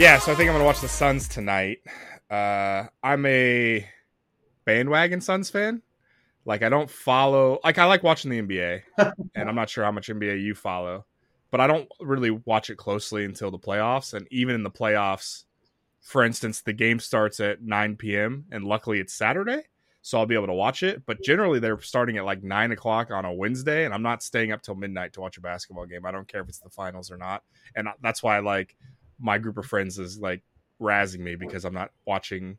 Yeah, so I think I'm gonna watch the Suns tonight. Uh, I'm a bandwagon Suns fan. Like I don't follow. Like I like watching the NBA, and I'm not sure how much NBA you follow, but I don't really watch it closely until the playoffs. And even in the playoffs, for instance, the game starts at 9 p.m. and luckily it's Saturday, so I'll be able to watch it. But generally, they're starting at like nine o'clock on a Wednesday, and I'm not staying up till midnight to watch a basketball game. I don't care if it's the finals or not, and that's why I like my group of friends is like razzing me because I'm not watching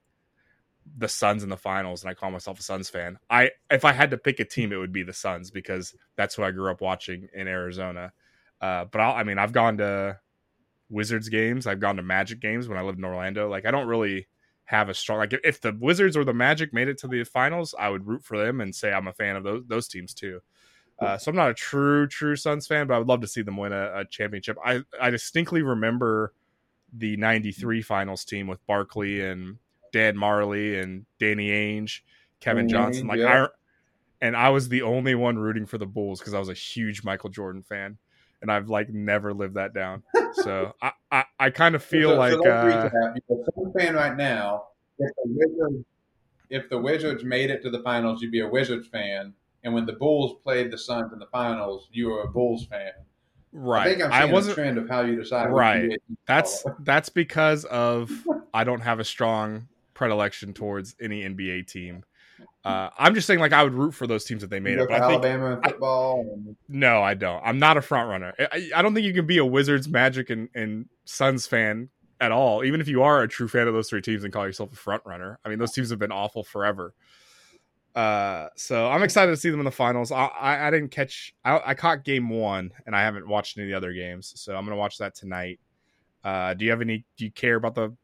the Suns in the finals, and I call myself a Suns fan. I if I had to pick a team, it would be the Suns because that's who I grew up watching in Arizona. Uh, but I'll, I mean, I've gone to Wizards games, I've gone to Magic games when I lived in Orlando. Like, I don't really have a strong like if the Wizards or the Magic made it to the finals, I would root for them and say I'm a fan of those those teams too. Uh, so I'm not a true true Suns fan, but I would love to see them win a, a championship. I I distinctly remember the '93 finals team with Barkley and Dan Majerle and Danny Ainge, Kevin Johnson. Like yeah. I, and I was the only one rooting for the Bulls because I was a huge Michael Jordan fan, and I've like never lived that down. so I, I, I kind of feel so, like so uh, fan right now. If the Wizards, if the Wizards made it to the finals, you'd be a Wizards fan, and when the Bulls played the Suns in the finals, you were a Bulls fan. Right. I think I'm I wasn't, a trend of how you decide. Right. That's that's because of I don't have a strong predilection towards any NBA team. Uh, I'm just saying, like, I would root for those teams that they made it. But Alabama think, football. I, no, I don't. I'm not a front runner. I, I, don't think you can be a Wizards, Magic, and, and Suns fan at all. Even if you are a true fan of those three teams and call yourself a front runner. I mean, those teams have been awful forever. Uh, so I'm excited to see them in the finals. I, I, I didn't catch. I, I caught game one, and I haven't watched any of the other games. So I'm gonna watch that tonight. Uh, do you have any? Do you care about the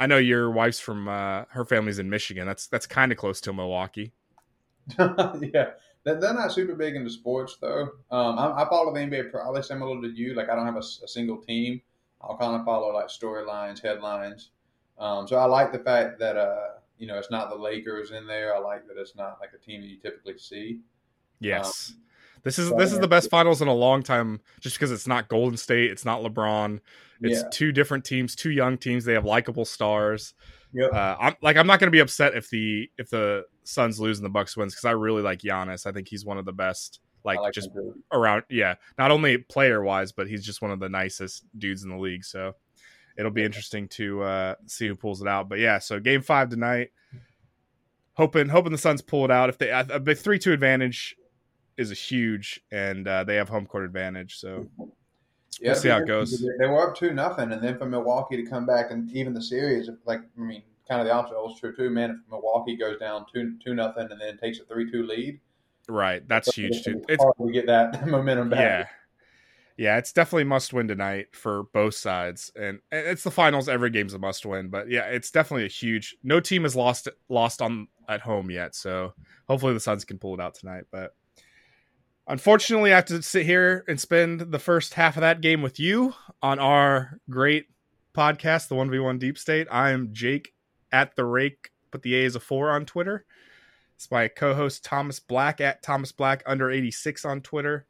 I know your wife's from uh, her family's in Michigan. That's that's kind of close to Milwaukee. yeah, they're not super big into sports though. Um, I, I, follow the NBA probably similar to you. Like I don't have a, a single team. I'll kind of follow like storylines, headlines. Um, so I like the fact that uh, you know it's not the Lakers in there. I like that it's not like a team that you typically see. Yes. Um, this is this is the best finals in a long time, just because it's not Golden State, it's not LeBron, it's yeah. two different teams, two young teams. They have likable stars. Yep. Uh, I'm like I'm not going to be upset if the if the Suns lose and the Bucks wins because I really like Giannis. I think he's one of the best, like, like just around. Yeah, not only player wise, but he's just one of the nicest dudes in the league. So it'll be interesting to uh, see who pulls it out. But yeah, so game five tonight. Hoping hoping the Suns pull it out. If they a three two advantage is a huge, and uh, they have home court advantage. So yeah, we'll see how it goes. They were up two nothing, and then for Milwaukee to come back and even the series, like I mean, kind of the opposite was true too. Man, if Milwaukee goes down two two nothing and then takes a three two lead, right? That's so huge too. It's hard to get that momentum back. Yeah. Yeah, it's definitely must win tonight for both sides, and it's the finals. Every game's a must win, but yeah, it's definitely a huge. No team has lost lost on at home yet, so hopefully the Suns can pull it out tonight. But Unfortunately, I have to sit here and spend the first half of that game with you on our great podcast, the 1v1 Deep State. I am Jake at the rake, but the A is a four on Twitter. It's my co host Thomas Black at Thomas Black under 86 on Twitter.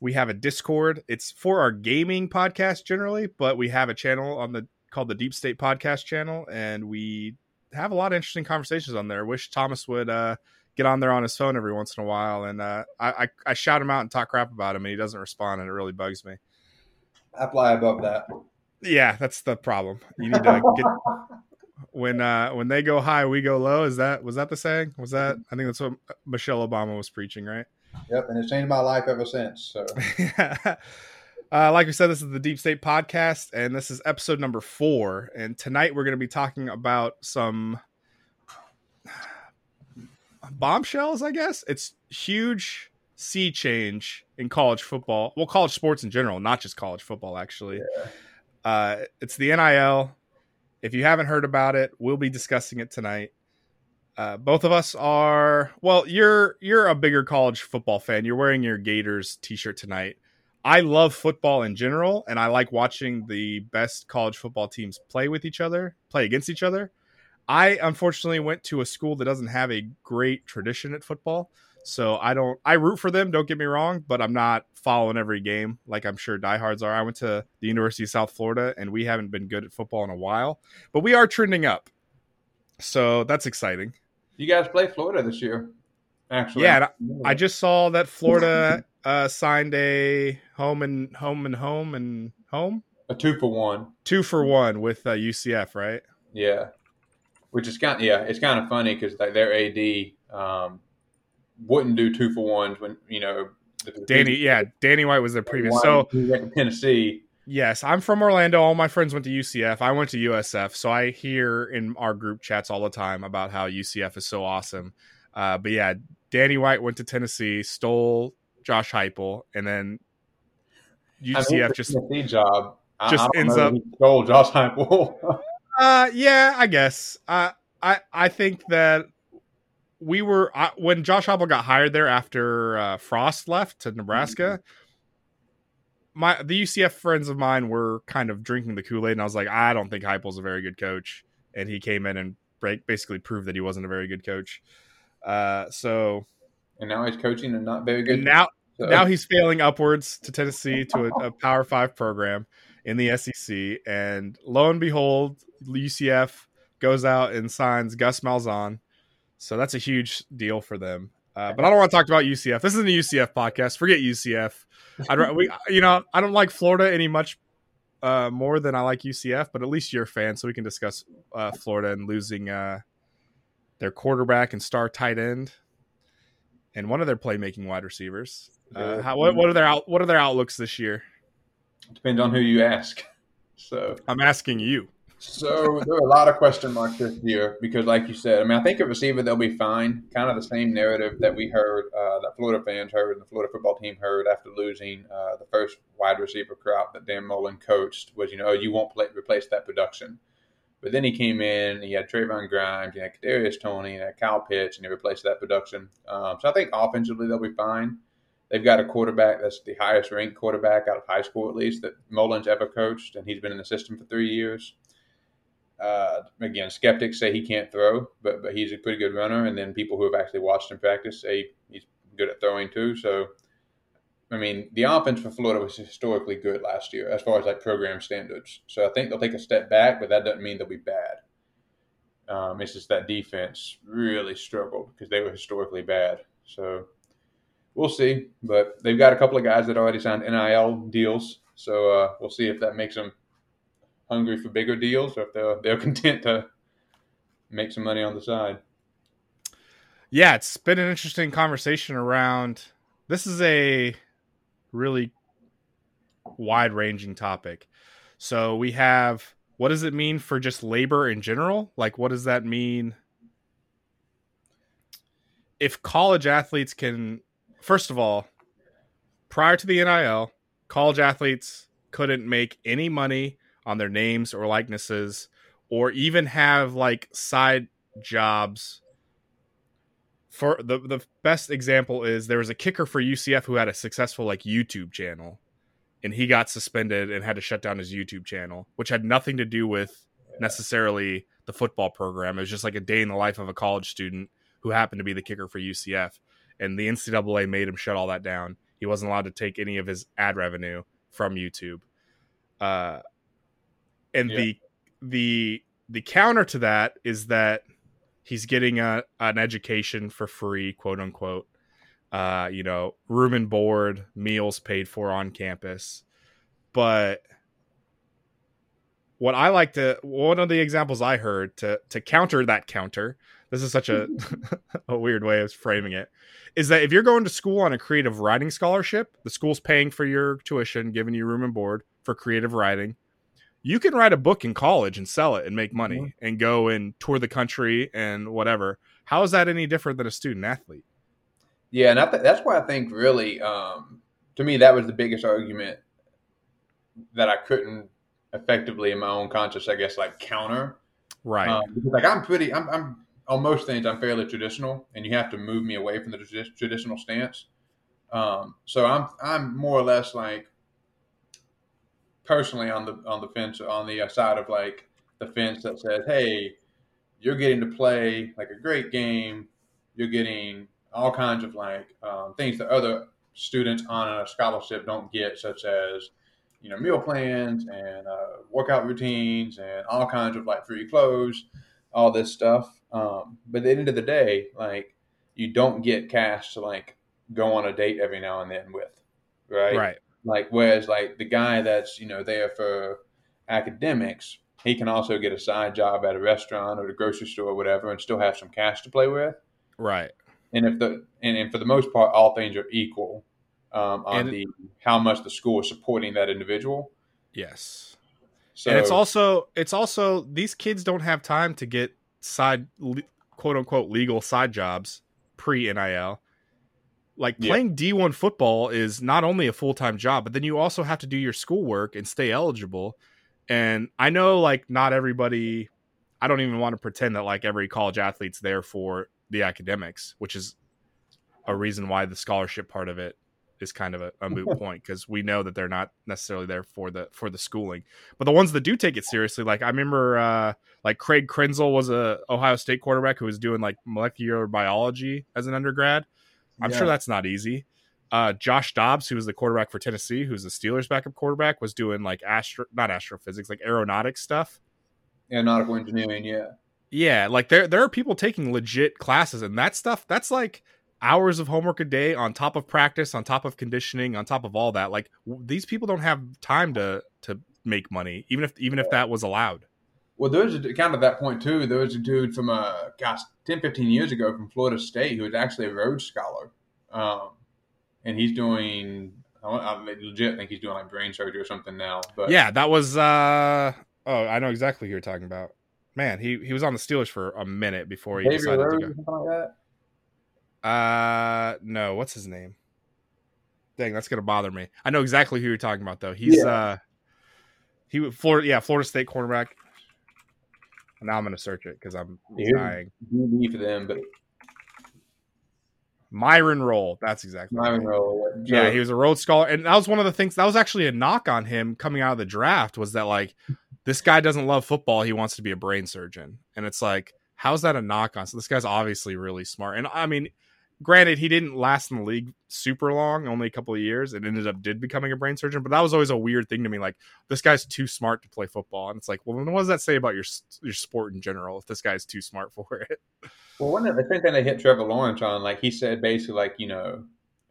We have a Discord. It's for our gaming podcast generally, but we have a channel on the called the Deep State Podcast channel, and we have a lot of interesting conversations on there. Wish Thomas would uh, get on there on his phone every once in a while, and uh, I, I, I shout him out and talk crap about him, and he doesn't respond, and it really bugs me. I fly above that. Yeah, that's the problem. You need to get when uh, when they go high, we go low. Is that was that the saying? Was that I think that's what Michelle Obama was preaching, right? Yep, and it's changed my life ever since. So. Uh, like we said, this is the Deep State Podcast, and this is episode number four. And tonight we're going to be talking about some bombshells, I guess. It's huge sea change in college football. Well, college sports in general, not just college football, actually. Yeah. Uh, it's the NIL. If you haven't heard about it, we'll be discussing it tonight. Uh, both of us are well. You're you're a bigger college football fan. You're wearing your Gators T-shirt tonight. I love football in general, and I like watching the best college football teams play with each other, play against each other. I unfortunately went to a school that doesn't have a great tradition at football. So I don't I root for them, don't get me wrong, but I'm not following every game like I'm sure diehards are. I went to the University of South Florida and we haven't been good at football in a while, but we are trending up. So that's exciting. You guys play Florida this year. Actually. Yeah, I just saw that Florida uh, signed a home and home and home and home. A two for one. Two for one with uh, UCF, right? Yeah, which is kind. Of, yeah, it's kind of funny because like their AD um, wouldn't do two for ones when you know. Danny, yeah, Danny White was their previous. So he went to Tennessee. Yes, I'm from Orlando. All my friends went to UCF. I went to USF, so I hear in our group chats all the time about how UCF is so awesome. Uh, but yeah, Danny White went to Tennessee, stole Josh Heupel, and then UCF I just Tennessee job just I, ends up stole Josh Heupel. uh, yeah, I guess. Uh, I I think that we were uh, when Josh Heupel got hired there after uh, Frost left to Nebraska. Mm-hmm. My the UCF friends of mine were kind of drinking the Kool Aid, and I was like, I don't think Heupel's a very good coach, and he came in and break, basically proved that he wasn't a very good coach. Uh, so, and now he's coaching and not very good. Now, so. now he's failing upwards to Tennessee to a, a, Power Five program in the SEC, and lo and behold, UCF goes out and signs Gus Malzahn. So that's a huge deal for them. Uh, but I don't want to talk about UCF. This isn't a UCF podcast. Forget UCF. I'd we, you know, I don't like Florida any much uh, more than I like UCF, but at least you're a fan, so we can discuss uh, Florida and losing uh, their quarterback and star tight end, and one of their playmaking wide receivers. Uh, how, what, what are their out, what are their outlooks this year? Depends on who you ask. So I'm asking you. So there are a lot of question marks this year because, like you said, I mean, I think at receiver they'll be fine. Kind of the same narrative that we heard, uh, that Florida fans heard, and the Florida football team heard after losing uh, the first wide receiver crop that Dan Mullen coached was, you know, oh, you won't play, replace that production. But then he came in, he had Trevon Grimes, he had Kadarius Toney, he had Kyle Pitts, and he replaced that production. Um, so I think offensively they'll be fine. They've got a quarterback that's the highest ranked quarterback out of high school, at least, that Mullen's ever coached, and he's been in the system for three years. Uh, again, skeptics say he can't throw, but but he's a pretty good runner. And then people who have actually watched him practice say he's good at throwing too. So, I mean, the offense for Florida was historically good last year as far as like program standards. So I think they'll take a step back, but that doesn't mean they'll be bad. Um, it's just that defense really struggled because they were historically bad. So we'll see. But they've got a couple of guys that already signed NIL deals. So uh, we'll see if that makes them hungry for bigger deals or if they're they're content to make some money on the side. Yeah, it's been an interesting conversation around. This is a really wide ranging topic. So we have what does it mean for just labor in general? Like, what does that mean? If college athletes can, first of all, prior to the NIL, college athletes couldn't make any money on their names or likenesses or even have like side jobs. For the the best example is there was a kicker for UCF who had a successful like YouTube channel and he got suspended and had to shut down his YouTube channel which had nothing to do with necessarily the football program. It was just like a day in the life of a college student who happened to be the kicker for UCF and the NCAA made him shut all that down. He wasn't allowed to take any of his ad revenue from YouTube. Uh and yeah. the the the counter to that is that he's getting a an education for free, quote unquote. Uh, you know, room and board, meals paid for on campus. But what I like to one of the examples I heard to to counter that counter, this is such a a weird way of framing it, is that if you're going to school on a creative writing scholarship, the school's paying for your tuition, giving you room and board for creative writing you can write a book in college and sell it and make money mm-hmm. and go and tour the country and whatever. How is that any different than a student athlete? Yeah, and th- that's why I think really, um, to me, that was the biggest argument that I couldn't effectively in my own conscience, I guess, like counter. Right. Um, like I'm pretty, I'm, I'm on most things, I'm fairly traditional, and you have to move me away from the traditional stance. Um, so I'm, I'm more or less like personally on the on the fence on the uh, side of like the fence that says, "Hey, you're getting to play like a great game. You're getting all kinds of like um, things that other students on a scholarship don't get, such as you know meal plans and uh, workout routines and all kinds of like free clothes, all this stuff. Um, but at the end of the day, like you don't get cash to like go on a date every now and then with, right? Right. Like whereas like the guy that's you know there for academics, he can also get a side job at a restaurant or the grocery store or whatever, and still have some cash to play with. Right. And if the and, and for the most part, all things are equal um, on And- the how much the school is supporting that individual. Yes. So and it's also it's also these kids don't have time to get side quote unquote legal side jobs pre NIL. Like Yeah. playing D1 football is not only a full-time job, but then you also have to do your schoolwork and stay eligible. And I know like not everybody I don't even want to pretend that like every college athlete's there for the academics, which is a reason why the scholarship part of it is kind of a, a moot point because we know that they're not necessarily there for the for the schooling. But the ones that do take it seriously, like I remember, uh, like Craig Krenzel was a Ohio State quarterback who was doing like molecular biology as an undergrad. I'm Yeah. sure that's not easy. Uh, Josh Dobbs, who was the quarterback for Tennessee, who's the Steelers' backup quarterback, was doing like astro, not astrophysics, like aeronautics stuff. aeronautical engineering, yeah. Yeah, like there there are people taking legit classes and that stuff. That's like hours of homework a day on top of practice, on top of conditioning, on top of all that. Like w- these people don't have time to to make money, even if even if that was allowed. Well, there's a, kind of that point too. There was a dude from uh, gosh, 10, 15 years ago from Florida State who was actually a Rhodes Scholar, um, and he's doing. I, I legit think he's doing like brain surgery or something now. But yeah, that was. uh Oh, I know exactly who you're talking about. Man, he he was on the Steelers for a minute before he Xavier decided Rhodes to something like that. go. Uh, no, what's his name? Dang, that's gonna bother me. I know exactly who you're talking about though. He's Yeah. uh, he was Florida, yeah, Florida State cornerback. Now I'm gonna search it because I'm Yeah. dying. DB for them, but Myron Rolle. That's exactly. Myron it is. Rowe. Yeah, he was a Rhodes Scholar, and that was one of the things. That was actually a knock on him coming out of the draft was that like this guy doesn't love football. He wants to be a brain surgeon, and it's like, how's that a knock on? So this guy's obviously really smart, and I mean, granted, he didn't last in the league super long, only a couple of years, and ended up did becoming a brain surgeon. But that was always a weird thing to me. Like this guy's too smart to play football, and it's like, well, what does that say about your your sport in general if this guy's too smart for it? Well, one of the same thing they hit Trevor Lawrence on, like he said, basically, like you know,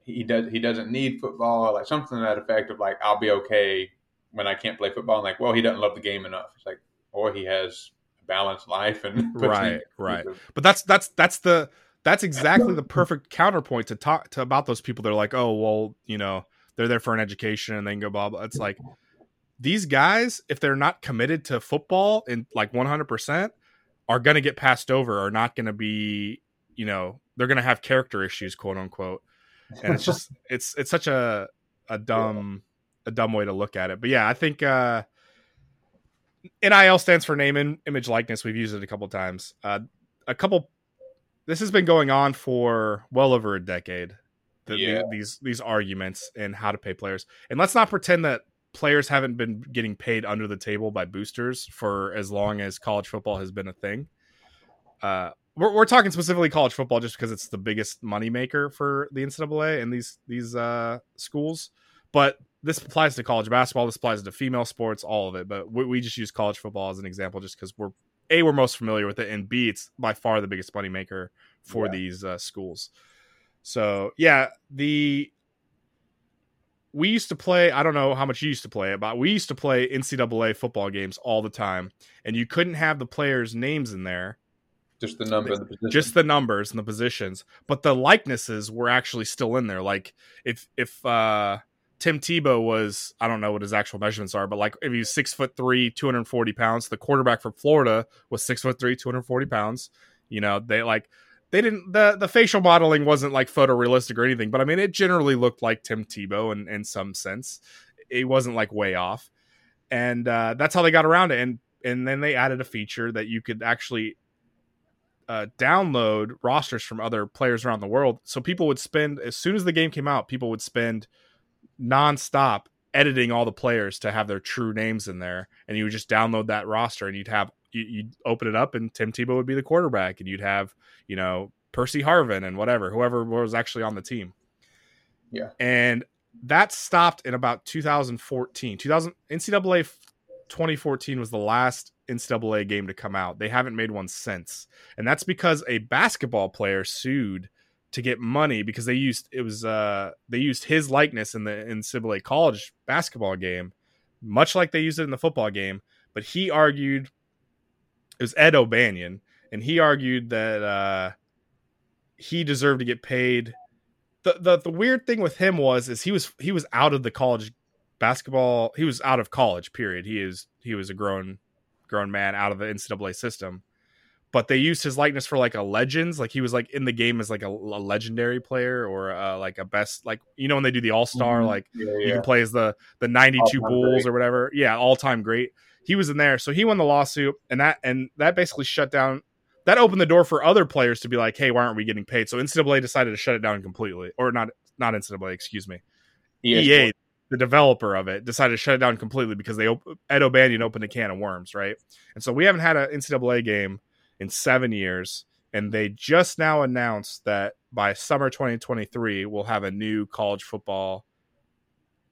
he does he doesn't need football, like something to that effect of like I'll be okay when I can't play football. And like, well, he doesn't love the game enough. It's like, or he has a balanced life and Right, right. But that's that's that's the that's exactly the perfect counterpoint to talk to about those people. They're like, oh well, you know, they're there for an education and they can go blah blah. It's like these guys, if they're not committed to football in like one hundred percent, are gonna get passed over. Are not gonna be, you know, they're gonna have character issues, quote unquote. And it's just it's it's such a a dumb a dumb way to look at it. But yeah, I think uh NIL stands for name and image likeness. We've used it a couple times. Uh, a couple. This has been going on for well over a decade. The, the- these these arguments and how to pay players. And let's not pretend that players haven't been getting paid under the table by boosters for as long as college football has been a thing. Uh, we're, we're talking specifically college football just because it's the biggest moneymaker for the NCAA and these these uh, schools. But this applies to college basketball. This applies to female sports, all of it. But we, we just use college football as an example, just because we're a we're most familiar with it, and b it's by far the biggest money maker for Yeah. these uh, schools. So yeah, the we used to play. I don't know how much you used to play it, but we used to play NCAA football games all the time, and you couldn't have the players' names in there Just the number the position. just the numbers and the positions but the likenesses were actually still in there like if if uh tim tebow was i don't know what his actual measurements are but like if he's six foot three 240 pounds the quarterback from florida was six foot three 240 pounds. You know they like they didn't the the facial modeling wasn't like photorealistic or anything but i mean it generally looked like tim tebow in, in some sense. It wasn't like way off. And uh that's how they got around it. And and then they added a feature that you could actually uh, download rosters from other players around the world. So people would spend as soon as the game came out, people would spend nonstop editing all the players to have their true names in there, and you would just download that roster, and you'd have you, you'd open it up, and Tim Tebow would be the quarterback, and you'd have you know Percy Harvin and whatever, whoever was actually on the team. Yeah. And that stopped in about 2014. 2000 NCAA 2014 was the last NCAA game to come out. They haven't made one since. And that's because a basketball player sued to get money because they used it was uh they used his likeness in the NCAA college basketball game, much like they used it in the football game. But he argued it was Ed O'Bannon, and he argued that uh he deserved to get paid. The, the the weird thing with him was is he was he was out of the college basketball he was out of college period he is he was a grown grown man out of the ncaa system but they used his likeness for like a legends like he was like in the game as like a, a legendary player or uh, like a best like you know when they do the all-star Mhm. like Yeah, you can play as the the 92 All-time bulls great. or whatever yeah all-time great he was in there so he won the lawsuit and that and that basically shut down that opened the door for other players to be like hey why aren't we getting paid so ncaa decided to shut it down completely or not not ncaa excuse me EA the developer of it, decided to shut it down completely because they op- Ed O'Bannon opened a can of worms, right? And so we haven't had an NCAA game in seven years, and they just now announced that by summer 2023 we'll have a new college football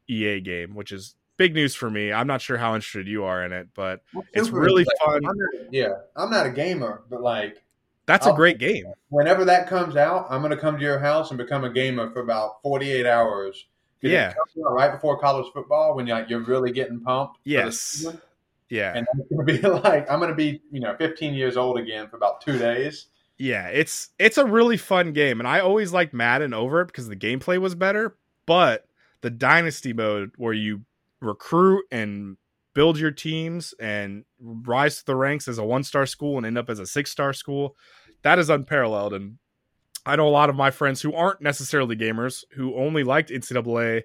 EA game, which is big news for me. I'm not sure how interested you are in it, but it's really excited. fun. I'm not- yeah, I'm not a gamer, but like That's a I'll- great game. whenever that comes out, I'm gonna come to your house and become a gamer for about 48 hours. Yeah. right before college football when you're like, you're really getting pumped. Yes. season. Yeah. and I'm gonna be like, I'm gonna be you know 15 years old again for about two days. Yeah, it's it's a really fun game, and I always liked Madden over it because the gameplay was better. But the dynasty mode, where you recruit and build your teams and rise to the ranks as a one star school and end up as a six star school, that is unparalleled. And I know a lot of my friends who aren't necessarily gamers who only liked NCAA,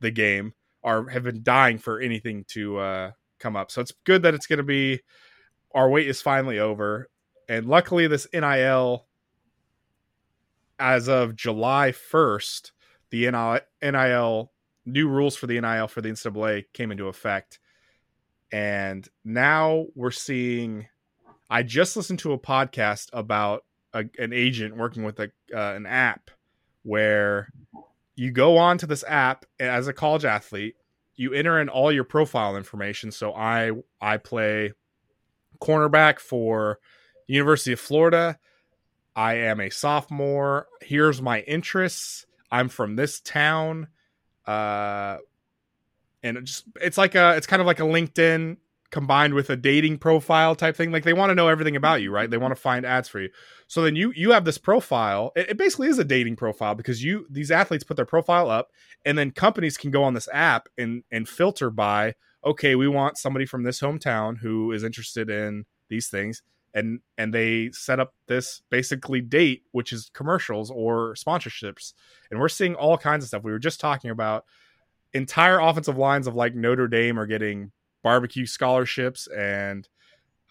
the game, are have been dying for anything to uh, come up. So it's good that it's going to be. Our wait is finally over and luckily this nil as of july 1st the nil, new rules for the nil for the ncaa came into effect and now we're seeing i just listened to a podcast about a, an agent working with a, uh, an app where you go on to this app as a college athlete you enter in all your profile information so i i play cornerback for University of Florida. I am a sophomore. Here's my interests. I'm from this town. Uh, and it just it's like a it's kind of like a LinkedIn combined with a dating profile type thing. Like they want to know everything about you, right? They want to find ads for you. So then you you have this profile. It, it basically is a dating profile because you these athletes put their profile up, and then companies can go on this app and and filter by okay, we want somebody from this hometown who is interested in these things and and they set up this basically date which is commercials or sponsorships and we're seeing all kinds of stuff we were just talking about entire offensive lines of like notre dame are getting barbecue scholarships and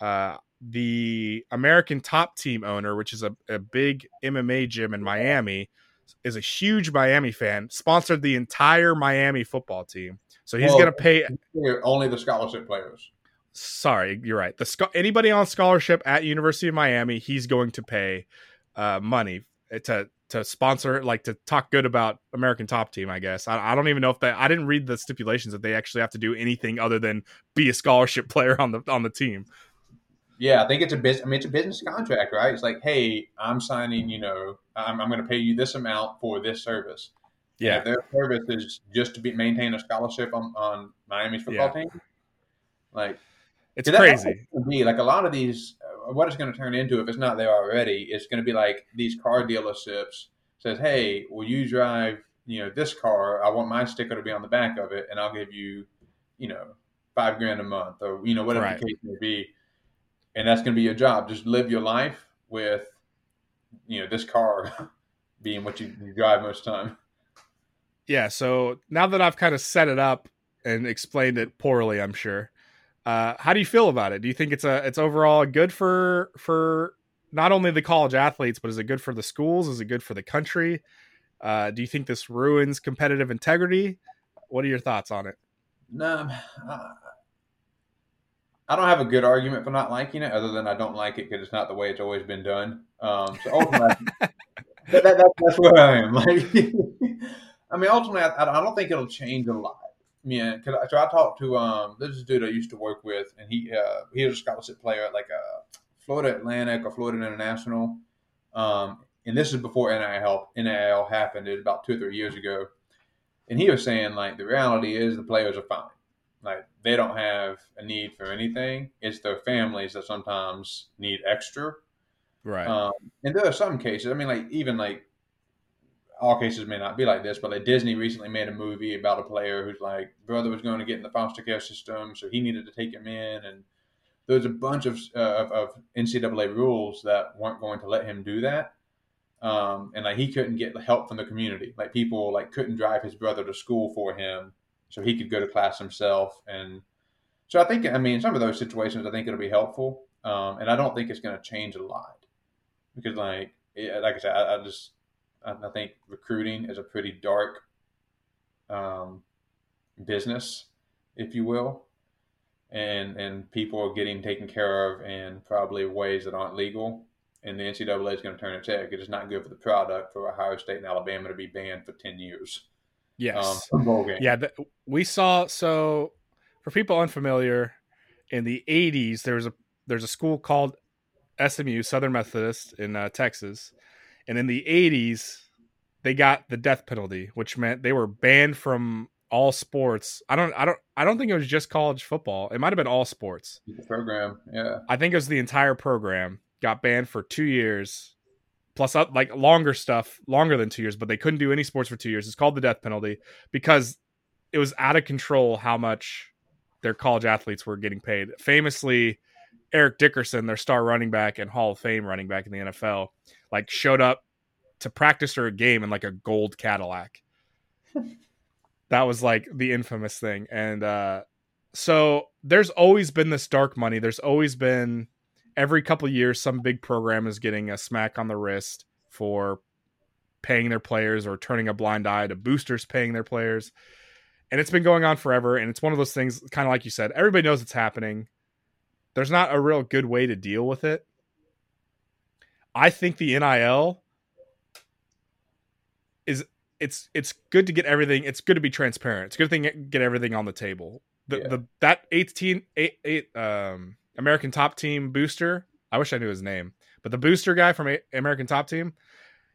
uh, the american top team owner which is a, a big mma gym in miami is a huge miami fan sponsored the entire miami football team. So he's Well- going to pay only the scholarship players. sorry you're right. The anybody on scholarship at university of miami he's going to pay uh, money to to sponsor like to talk good about american top team i guess I, I don't even know if they i didn't read the stipulations that they actually have to do anything other than be a scholarship player on the on the team Yeah, I think it's a business. I mean, it's a business contract, right? It's like, hey, I'm signing. You know, I'm, I'm going to pay you this amount for this service. Yeah their service is just to be maintain a scholarship on, on Miami's football team. Like it's See, that- that's crazy gonna be like a lot of these. Uh, What it's going to turn into, if it's not there already, it's going to be like these car dealerships says, "Hey, will you drive? You know, this car. I want my sticker to be on the back of it, and I'll give you, you know, five grand a month, or you know, whatever Right. the case may be." And that's going to be your job. Just live your life with, you know, this car being what you, you drive most time. yeah so now that i've kind of set it up and explained it poorly i'm sure uh, how do you feel about it do you think it's a it's overall good for for not only the college athletes but is it good for the schools is it good for the country uh, do you think this ruins competitive integrity what are your thoughts on it No, uh, I don't have a good argument for not liking it, other than I don't like it because it's not the way it's always been done. Um, so ultimately, that, that, that, that's where I am. Like, I mean, ultimately, I, I, don't think it'll change a lot. Yeah, because I, so I talked to um this dude I used to work with, and he uh, he was a scholarship player at like a uh, Florida Atlantic or Florida International, um, and this is before NIL NIL happened. It was about two or three years ago, and he was saying like the reality is the players are fine like they don't have a need for anything. It's their families that sometimes need extra. Right. Um, and there are some cases. I mean, like even like all cases may not be like this, but like Disney recently made a movie about a player whose like brother was going to get in the foster care system, so he needed to take him in, and there was a bunch of uh, of NCAA rules that weren't going to let him do that. Um, and like he couldn't get the help from the community. Like people like couldn't drive his brother to school for him so he could go to class himself. And so I think, I mean, some of those situations, I think it'll be helpful. Um, and I don't think it's going to change a lot because, like, like I said, I, I just I, think recruiting is a pretty dark um, business, if you will, and and people are getting taken care of in probably ways that aren't legal. And the NCAA is going to turn its head because it's not good for the product for Ohio State and Alabama to be banned for ten years. Yes. Um, yeah, the, we saw. So, for people unfamiliar, in the '80s, there was a there's a school called SMU Southern Methodist in uh, Texas, and in the '80s, they got the death penalty, which meant they were banned from all sports. I don't, I don't, I don't think it was just college football. It might have been all sports. The program, yeah. I think it was the entire program got banned for two years plus up like longer stuff, longer than two years, but they couldn't do any sports for two years. It's called the death penalty because it was out of control how much their college athletes were getting paid. Famously, Eric Dickerson, their star running back and Hall of Fame running back in the NFL, like showed up to practice or a game in like a gold Cadillac. that was like the infamous thing. And uh so there's always been this dark money. There's always been every couple years some big program is getting a smack on the wrist for paying their players or turning a blind eye to boosters paying their players and it's been going on forever and it's one of those things kind of like you said everybody knows it's happening there's not a real good way to deal with it i think the nil is it's it's good to get everything it's good to be transparent it's a good thing to get everything on the table the, yeah. the that 18 eight, eight um American Top Team booster. I wish I knew his name, but the booster guy from a- American Top Team,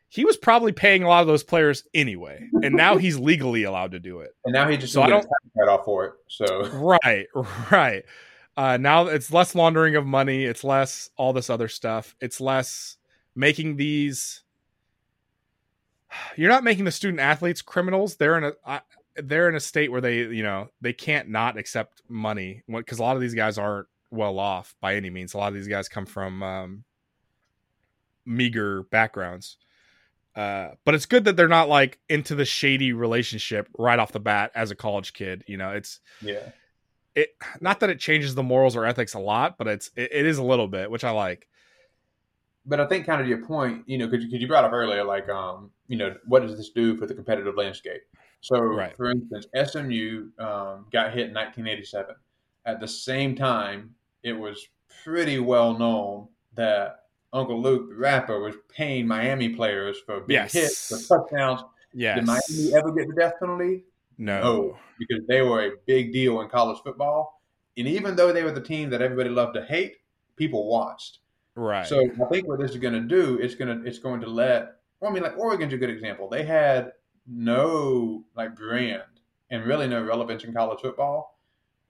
he was probably paying a lot of those players anyway, and now he's legally allowed to do it. And now he just so I don't right off for it. So right, right. Uh, now it's less laundering of money. It's less all this other stuff. It's less making these. You're not making the student athletes criminals. They're in a. they're in a state where they, you know, they can't not accept money because a lot of these guys aren't well off by any means. A lot of these guys come from um, meager backgrounds. Uh, but it's good that they're not like into the shady relationship right off the bat as a college kid. You know, it's yeah. It not that it changes the morals or ethics a lot, but it's it, it is a little bit, which I like. But I think kind of your point, you know, because you, you brought up earlier, like, um, you know, what does this do for the competitive landscape? So, right. for instance, SMU um, got hit in 1987. At the same time, it was pretty well known that Uncle Luke, the rapper, was paying Miami players for big yes. hits, for touchdowns. Yes. Did Miami ever get the death penalty? No. no, because they were a big deal in college football. And even though they were the team that everybody loved to hate, people watched. Right. So I think what this is going to do, it's going to it's going to let. Well, I mean, like Oregon's a good example. They had no like brand and really no relevance in college football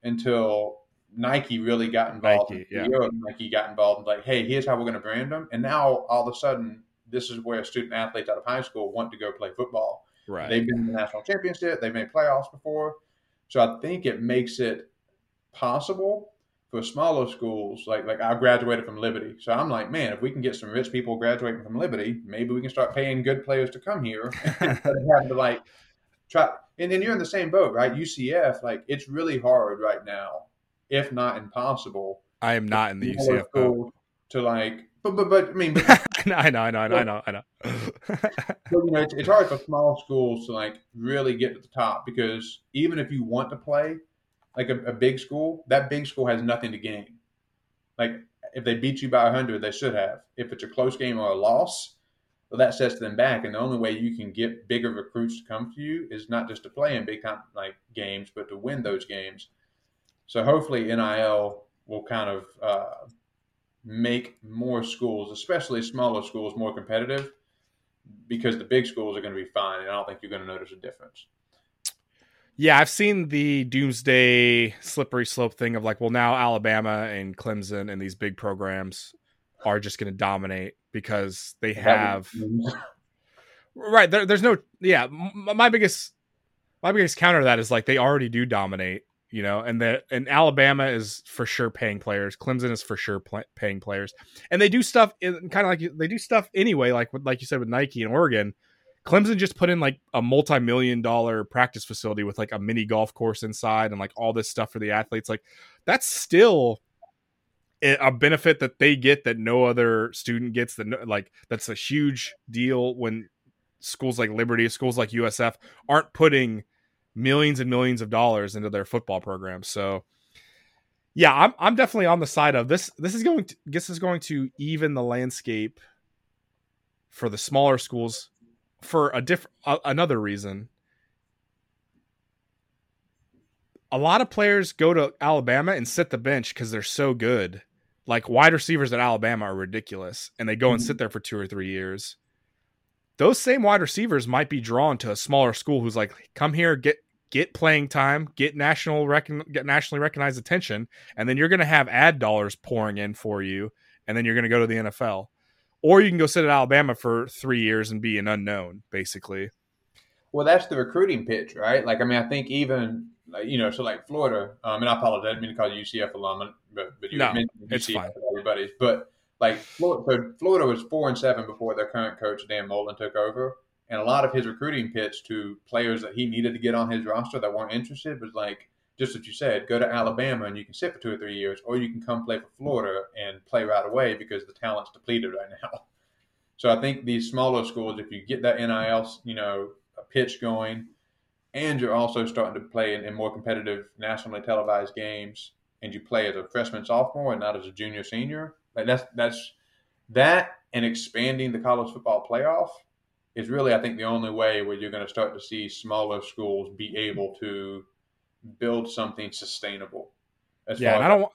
until Nike really got involved. Nike, yeah. Nike got involved and like, hey, here's how we're going to brand them. And now all of a sudden, this is where student athletes out of high school want to go play football. Right. They've been in the national championship. They've made playoffs before. So I think it makes it possible for smaller schools. Like like I graduated from Liberty, so I'm like, man, if we can get some rich people graduating from Liberty, maybe we can start paying good players to come here instead of having to like try. And then you're in the same boat, right? UCF, like it's really hard right now if not impossible. I am not in the UCF boat. To like, but but but I mean, but, I know, I know, I know, I know, I know. you know, it's, it's hard for small schools to like really get to the top because even if you want to play, like a, a big school, that big school has nothing to gain. Like if they beat you by 100, they should have. If it's a close game or a loss, well, that sets them back. And the only way you can get bigger recruits to come to you is not just to play in big like games, but to win those games. So hopefully NIL will kind of uh, make more schools, especially smaller schools, more competitive because the big schools are going to be fine, and I don't think you're going to notice a difference. Yeah, I've seen the doomsday slippery slope thing of like, well, now Alabama and Clemson and these big programs are just going to dominate because they have right there, there's no yeah my biggest my biggest counter to that is like they already do dominate you know and the and alabama is for sure paying players. Clemson is for sure pl- paying players. And they do stuff in kind of like they do stuff anyway like like you said with nike and oregon. Clemson just put in like a multi-million dollar practice facility with like a mini golf course inside and like all this stuff for the athletes. Like that's still a benefit that they get that no other student gets that like that's a huge deal when schools like liberty schools like usf aren't putting millions and millions of dollars into their football program so yeah i'm, I'm definitely on the side of this this is going to this is going to even the landscape for the smaller schools for a different another reason a lot of players go to Alabama and sit the bench because they're so good like wide receivers at Alabama are ridiculous and they go and sit mm-hmm. there for two or three years. Those same wide receivers might be drawn to a smaller school who's like, come here, get get playing time, get national recon- get nationally recognized attention, and then you're going to have ad dollars pouring in for you, and then you're going to go to the NFL, or you can go sit at Alabama for three years and be an unknown, basically. Well, that's the recruiting pitch, right? Like, I mean, I think even you know, so like Florida, um, and I apologize, I didn't mean to call you UCF alum, but, but you no, mentioned UCF it's fine. everybody. But like Florida, Florida was four and seven before their current coach Dan Mullen took over, and a lot of his recruiting pitch to players that he needed to get on his roster that weren't interested was like just what you said, go to Alabama and you can sit for two or three years, or you can come play for Florida and play right away because the talent's depleted right now. So I think these smaller schools, if you get that NIL, you know, a pitch going and you're also starting to play in, in, more competitive nationally televised games and you play as a freshman sophomore and not as a junior senior like that's that's that and expanding the college football playoff is really i think the only way where you're going to start to see smaller schools be able to build something sustainable yeah i don't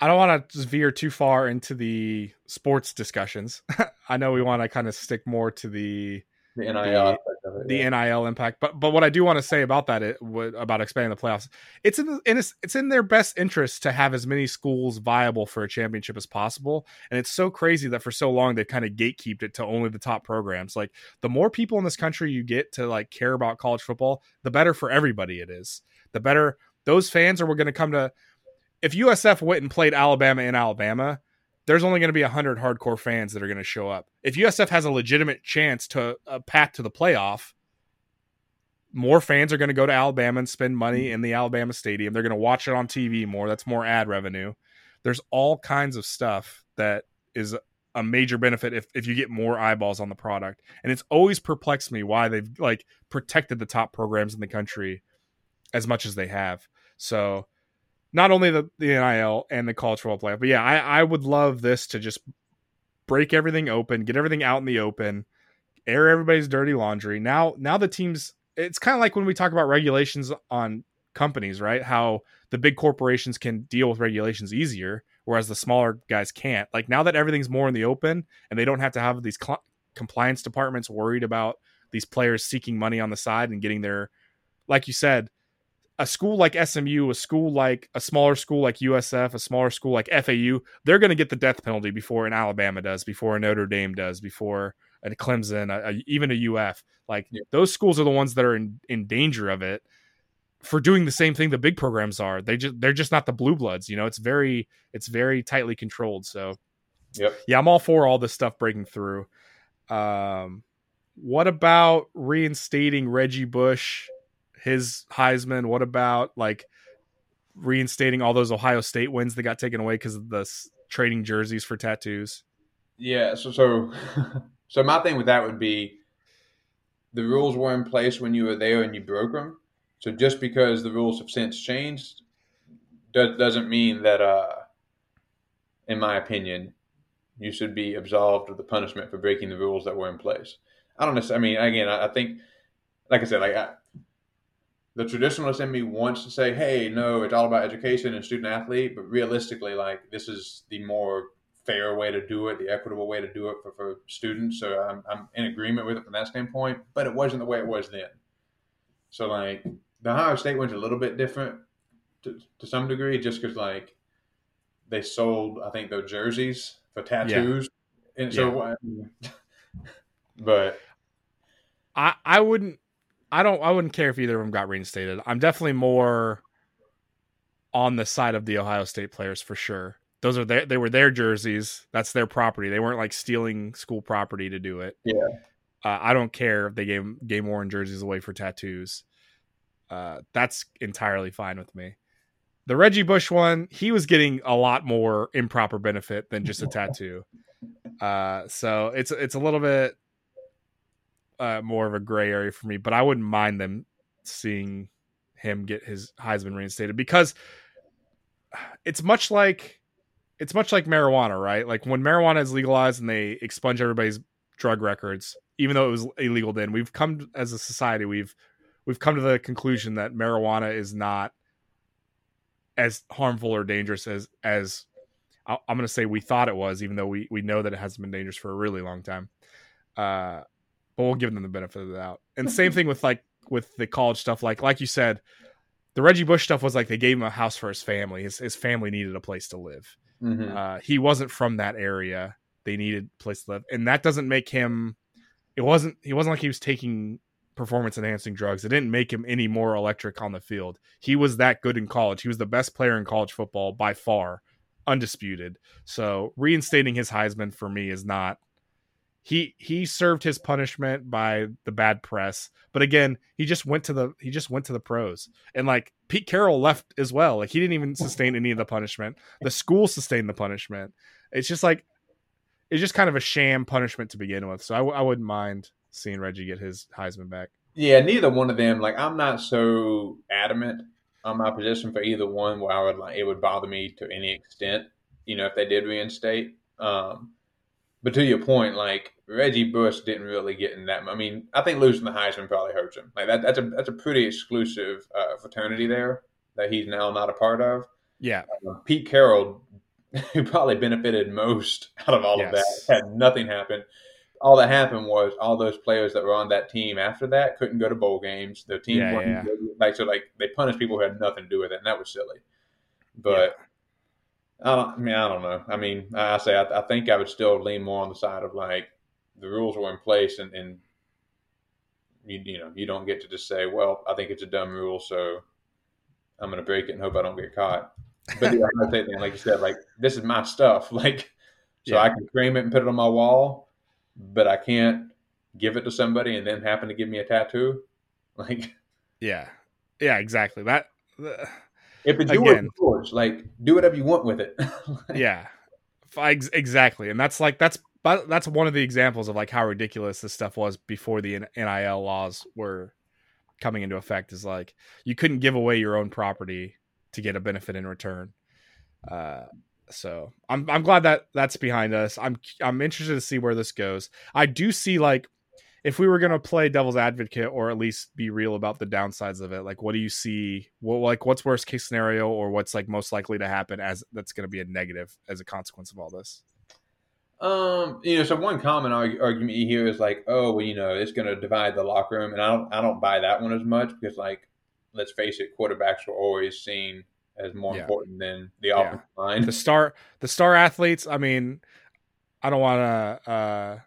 I don't want to veer too far into the sports discussions. I know we want to kind of stick more to the the NIL the, the NIL impact. But but what I do want to say about that it, about expanding the playoffs, it's in, the, in it's in their best interest to have as many schools viable for a championship as possible. And it's so crazy that for so long they've kind of gatekeeped it to only the top programs. Like the more people in this country you get to like care about college football, the better for everybody it is. The better those fans are we're going to come to. If USF went and played Alabama in Alabama, there's only going to be 100 hardcore fans that are going to show up. If USF has a legitimate chance to a path to the playoff, more fans are going to go to Alabama and spend money mm. in the Alabama stadium. They're going to watch it on TV more. That's more ad revenue. There's all kinds of stuff that is a major benefit if, if you get more eyeballs on the product. And it's always perplexed me why they've like protected the top programs in the country as much as they have. So not only the, the NIL and the college football playoff, but yeah, I, I would love this to just break everything open, get everything out in the open, air everybody's dirty laundry. Now, now the teams, it's kind of like when we talk about regulations on companies, right? How the big corporations can deal with regulations easier, whereas the smaller guys can't. Like now that everything's more in the open and they don't have to have these cl- compliance departments worried about these players seeking money on the side and getting their, like you said, a school like SMU, a school like a smaller school like USF, a smaller school like FAU, they're going to get the death penalty before an Alabama does, before a Notre Dame does, before a Clemson, a, a, even a UF. Like yeah. those schools are the ones that are in, in danger of it for doing the same thing the big programs are. They just they're just not the blue bloods. You know, it's very it's very tightly controlled. So, yep. yeah, I'm all for all this stuff breaking through. Um, what about reinstating Reggie Bush his Heisman? What about like reinstating all those Ohio State wins that got taken away because of the trading jerseys for tattoos? Yeah, so so so my thing with that would be the rules were in place when you were there and you broke them. So just because the rules have since changed does, doesn't mean that, uh, in my opinion, you should be absolved of the punishment for breaking the rules that were in place. I don't necessarily. I mean, again, I, I think, like I said, like I, the traditionalist in me wants to say, "Hey, no, it's all about education and student athlete," but realistically, like this is the more fair way to do it, the equitable way to do it for, for students. So I'm, I'm in agreement with it from that standpoint, but it wasn't the way it was then. So like the Ohio State one's a little bit different to, to some degree, just because like they sold, I think, their jerseys for tattoos, yeah. and so, yeah. but I I wouldn't, I don't, I wouldn't care if either of them got reinstated. I'm definitely more on the side of the Ohio State players for sure those are their they were their jerseys. That's their property. They weren't like stealing school property to do it. Yeah. Uh, I don't care if they gave game worn jerseys away for tattoos. Uh, that's entirely fine with me. The Reggie Bush one, he was getting a lot more improper benefit than just a tattoo. Uh, so it's it's a little bit uh, more of a gray area for me, but I wouldn't mind them seeing him get his Heisman reinstated because it's much like it's much like marijuana, right? Like when marijuana is legalized and they expunge everybody's drug records, even though it was illegal then, we've come as a society, we've we've come to the conclusion that marijuana is not as harmful or dangerous as as I'm going to say we thought it was, even though we we know that it hasn't been dangerous for a really long time. Uh, but we'll give them the benefit of the doubt. And same thing with like with the college stuff, like like you said, the Reggie Bush stuff was like they gave him a house for his family. His his family needed a place to live. Mm-hmm. Uh, he wasn't from that area. They needed a place to live, and that doesn't make him. It wasn't. He wasn't like he was taking performance enhancing drugs. It didn't make him any more electric on the field. He was that good in college. He was the best player in college football by far, undisputed. So reinstating his Heisman for me is not he he served his punishment by the bad press but again he just went to the he just went to the pros. And like pete carroll left as well. Like he didn't even sustain any of the punishment. The school sustained the punishment. It's just like it's just kind of a sham punishment to begin with. So I wouldn't mind seeing reggie get his heisman back. Yeah neither one of them like i'm not so adamant on my position for either one where i would like it would bother me to any extent you know if they did reinstate. Um but to your point, like Reggie Bush didn't really get in that. I mean, I think losing the Heisman probably hurts him. Like that, that's a that's a pretty exclusive uh, fraternity there that he's now not a part of. Yeah, uh, Pete Carroll, who probably benefited most out of all yes. of that, had nothing happen. All that happened was all those players that were on that team after that couldn't go to bowl games. The team yeah, yeah. like so like they punished people who had nothing to do with it, and that was silly. But I don't. I mean, I don't know. I mean, I say I, I, think I would still lean more on the side of like the rules were in place, and, and you, you know you don't get to just say, well, I think it's a dumb rule, so I'm going to break it and hope I don't get caught. But yeah, like you said, like this is my stuff, like so yeah. I can frame it and put it on my wall, but I can't give it to somebody and then happen to give me a tattoo. Like, yeah, yeah, exactly. That. Uh if it's yours, Again, yours. Like do whatever you want with it. yeah, exactly. And that's like that's that's one of the examples of like how ridiculous this stuff was before the NIL laws were coming into effect. Is like you couldn't give away your own property to get a benefit in return. Uh, so I'm I'm glad that that's behind us. I'm I'm interested to see where this goes. I do see like if we were going to play devil's advocate or at least be real about the downsides of it like what do you see what like what's worst case scenario or what's like most likely to happen as that's going to be a negative as a consequence of all this um you know so one common argument you hear is like oh well you know it's going to divide the locker room and i don't i don't buy that one as much because like let's face it quarterbacks are always seen as more yeah. important than the offensive yeah. line the star the star athletes i mean i don't want to uh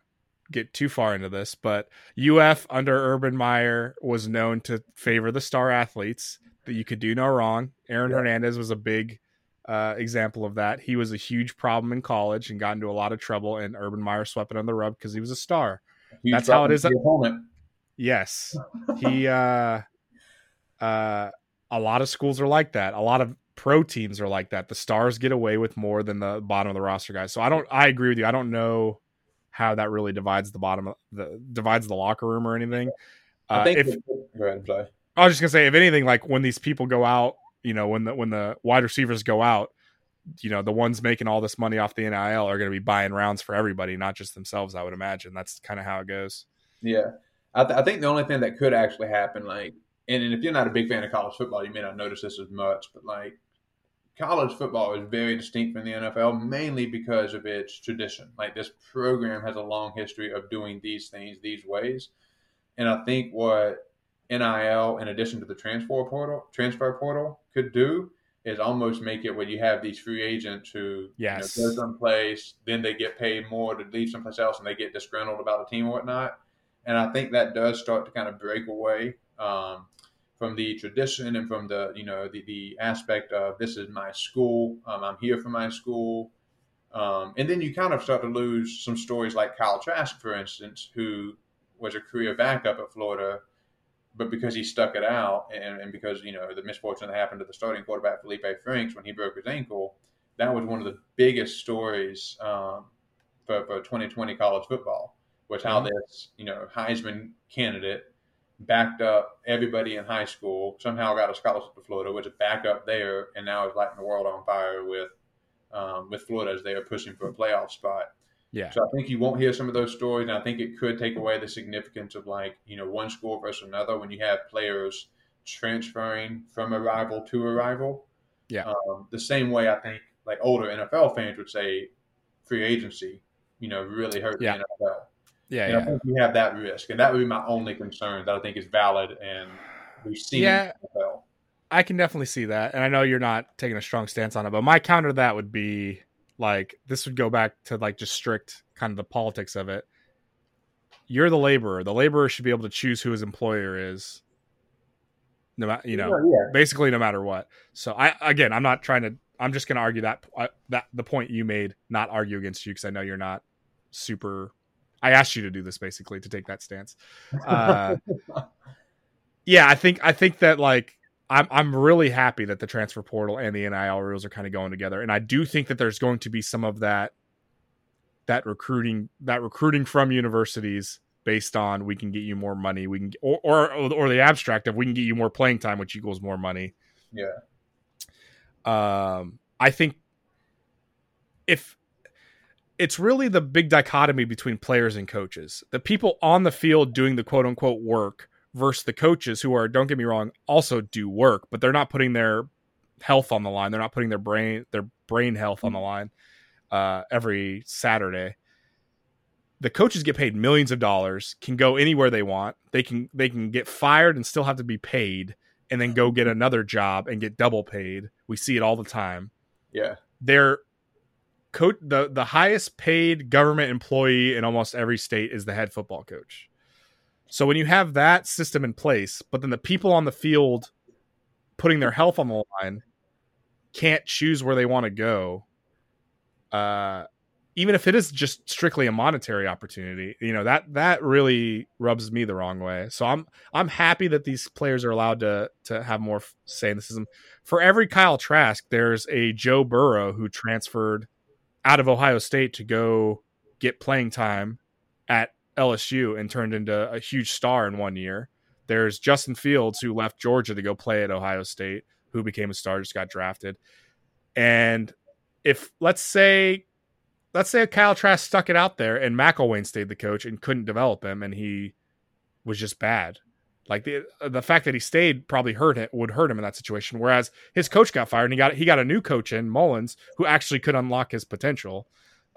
get too far into this, but UF under Urban Meyer was known to favor the star athletes. That you could do no wrong. Aaron yeah. Hernandez was a big uh, example of that. He was a huge problem in college and got into a lot of trouble, and Urban Meyer swept it on the rug because he was a star. Huge That's how it is. Opponent. Yes, he. uh, uh, a lot of schools are like that. A lot of pro teams are like that. The stars get away with more than the bottom of the roster guys. So I don't. I agree with you. I don't know how that really divides the bottom of the divides the locker room or anything. Uh, I think if, go ahead, sorry. I was just gonna say, if anything, like when these people go out you know when the when the wide receivers go out, you know the ones making all this money off the NIL are going to be buying rounds for everybody, not just themselves. I would imagine that's kind of how it goes. Yeah, I, th- I, think the only thing that could actually happen, like, and, and if you're not a big fan of college football, you may not notice this as much, but like college football is very distinct from the NFL, mainly because of its tradition. Like this program has a long history of doing these things these ways, and I think what NIL, in addition to the transfer portal, transfer portal, could do is almost make it where you have these free agents who yes. you know, go someplace, then they get paid more to leave someplace else, and they get disgruntled about the team or whatnot. And I think that does start to kind of break away um, from the tradition and from the you know the, the aspect of this is my school um, i'm here for my school um, and then you kind of start to lose some stories like kyle trask for instance who was a career backup at florida but because he stuck it out and, and because you know the misfortune that happened to the starting quarterback felipe franks when he broke his ankle that was one of the biggest stories um, for, for 2020 college football was how mm-hmm. this you know heisman candidate backed up everybody in high school, somehow got a scholarship to Florida, was a backup there, and now is lighting the world on fire with um, with Florida as they are pushing for a playoff spot. Yeah. So I think you won't hear some of those stories, and I think it could take away the significance of like you know one school versus another when you have players transferring from a rival to a rival. Yeah. Um, the same way I think like older NFL fans would say free agency, you know, really hurt yeah. the NFL. Yeah, yeah. I think we have that risk, and that would be my only concern that I think is valid, and we've seen. Yeah, I can definitely see that, and I know you're not taking a strong stance on it, but my counter to that would be like this would go back to like just strict kind of the politics of it. You're the laborer. The laborer should be able to choose who his employer is. No matter, you know, yeah, yeah. basically no matter what. So I again, I'm not trying to. I'm just going to argue that uh, that the point you made, not argue against you because I know you're not super I asked you to do this basically to take that stance. Uh, yeah, I think I think that like I'm I'm really happy that the transfer portal and the NIL rules are kind of going together, and I do think that there's going to be some of that that recruiting that recruiting from universities based on we can get you more money, we can or or or the abstract of we can get you more playing time, which equals more money. Yeah. Um, I think if it's really the big dichotomy between players and coaches. The people on the field doing the quote unquote work versus the coaches who are, don't get me wrong, also do work, but they're not putting their health on the line. They're not putting their brain their brain health on the line uh, every Saturday. The coaches get paid millions of dollars, can go anywhere they want. They can they can get fired and still have to be paid, and then go get another job and get double paid. We see it all the time. Yeah, they're coach the the highest paid government employee in almost every state is the head football coach. So when you have that system in place, but then the people on the field putting their health on the line can't choose where they want to go, uh, even if it is just strictly a monetary opportunity, you know that that really rubs me the wrong way. So I'm I'm happy that these players are allowed to to have more say in the system. For every Kyle Trask, there's a Joe Burrow who transferred out of Ohio State to go get playing time at LSU and turned into a huge star in one year. There's Justin Fields who left Georgia to go play at Ohio State, who became a star, just got drafted. And if let's say let's say Kyle Trask stuck it out there and McElwain stayed the coach and couldn't develop him and he was just bad. Like the the fact that he stayed probably hurt it would hurt him in that situation. Whereas his coach got fired and he got he got a new coach in Mullins who actually could unlock his potential.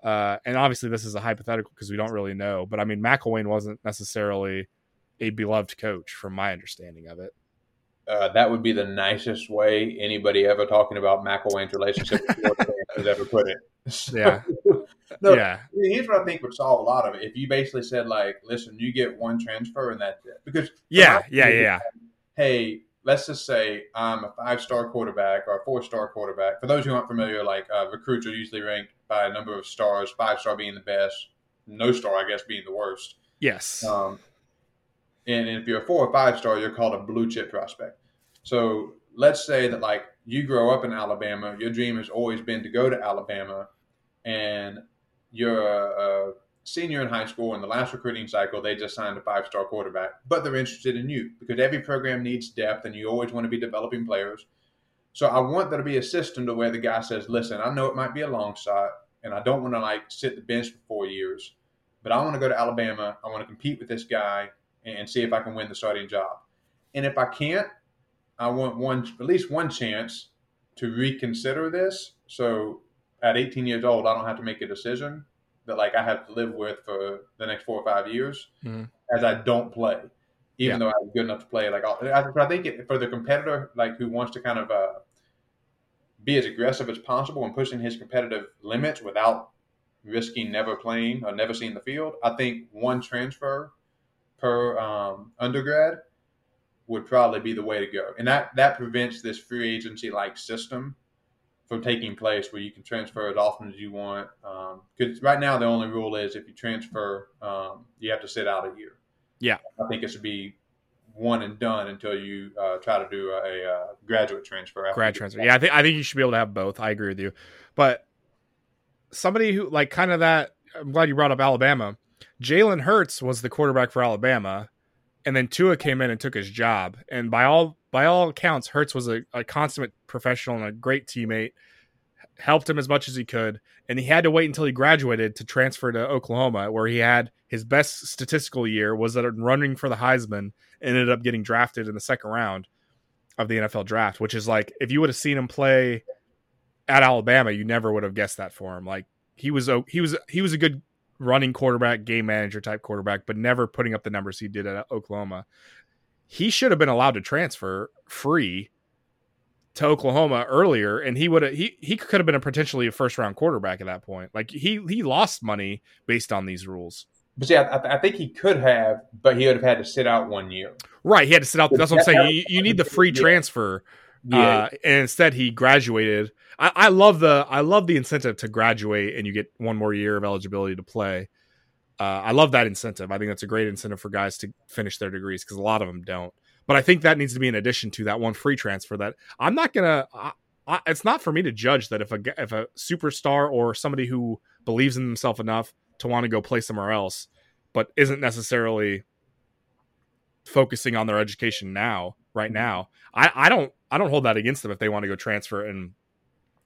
Uh, and obviously this is a hypothetical because we don't really know. But I mean McElwain wasn't necessarily a beloved coach from my understanding of it. Uh, that would be the nicest way anybody ever talking about McElwain's relationship with has ever put it. yeah. no, yeah. Here's what I think would solve a lot of it. If you basically said like, listen, you get one transfer and that's it. Because yeah, yeah, yeah. Hey, let's just say I'm a five star quarterback or a four star quarterback. For those who aren't familiar, like uh, recruits are usually ranked by a number of stars, five star being the best, no star, I guess, being the worst. Yes. Um, and if you're a four or five star, you're called a blue chip prospect. So let's say that like you grow up in Alabama, your dream has always been to go to Alabama, and you're a, a senior in high school. In the last recruiting cycle, they just signed a five star quarterback, but they're interested in you because every program needs depth, and you always want to be developing players. So I want there to be a system to where the guy says, "Listen, I know it might be a long shot, and I don't want to like sit the bench for four years, but I want to go to Alabama. I want to compete with this guy and see if I can win the starting job. And if I can't, I want one at least one chance to reconsider this. So at 18 years old, I don't have to make a decision that like I have to live with for the next four or five years mm-hmm. as I don't play, even yeah. though I'm good enough to play. Like I, I think it, for the competitor, like who wants to kind of uh, be as aggressive as possible and pushing his competitive limits without risking never playing or never seeing the field, I think one transfer per um, undergrad would probably be the way to go, and that that prevents this free agency like system from taking place where you can transfer as often as you want. Because um, right now the only rule is if you transfer, um, you have to sit out a year. Yeah, I think it should be one and done until you uh, try to do a, a uh, graduate transfer. Grad transfer. Yeah, I think I think you should be able to have both. I agree with you, but somebody who like kind of that. I'm glad you brought up Alabama. Jalen Hurts was the quarterback for Alabama, and then Tua came in and took his job. And by all by all accounts, Hurts was a, a consummate professional and a great teammate. Helped him as much as he could, and he had to wait until he graduated to transfer to Oklahoma, where he had his best statistical year was that running for the Heisman, ended up getting drafted in the second round of the NFL draft, which is like if you would have seen him play at Alabama, you never would have guessed that for him. Like he was he was he was a good running quarterback, game manager type quarterback, but never putting up the numbers he did at Oklahoma. He should have been allowed to transfer free to Oklahoma earlier, and he would have he he could have been a potentially a first round quarterback at that point. Like he he lost money based on these rules. But yeah, I, I, think he could have, but he would have had to sit out one year. Right, he had to sit out. That's what I'm saying. You, you need the free transfer, yeah. Uh, and instead he graduated I, I love the I love the incentive to graduate and you get one more year of eligibility to play. Uh, I love that incentive. I think that's a great incentive for guys to finish their degrees because a lot of them don't. But I think that needs to be in addition to that one free transfer. That I'm not gonna. I, I, it's not for me to judge that if a if a superstar or somebody who believes in themselves enough to want to go play somewhere else, but isn't necessarily focusing on their education now, right mm-hmm. now. I, I don't I don't hold that against them if they want to go transfer and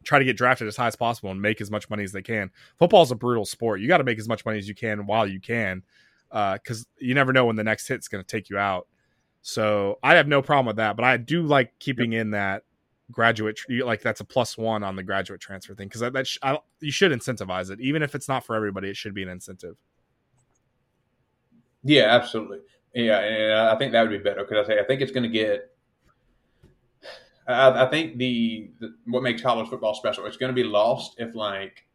try to get drafted as high as possible and make as much money as they can. Football is a brutal sport. You got to make as much money as you can while you can, because uh, you never know when the next hit's going to take you out. So I have no problem with that, but I do like keeping in that graduate like that's a plus one on the graduate transfer thing because that, that sh- I, you should incentivize it even if it's not for everybody it should be an incentive yeah absolutely yeah and i think that would be better because i think it's going to get I, I think the, the, what makes college football special it's going to be lost if like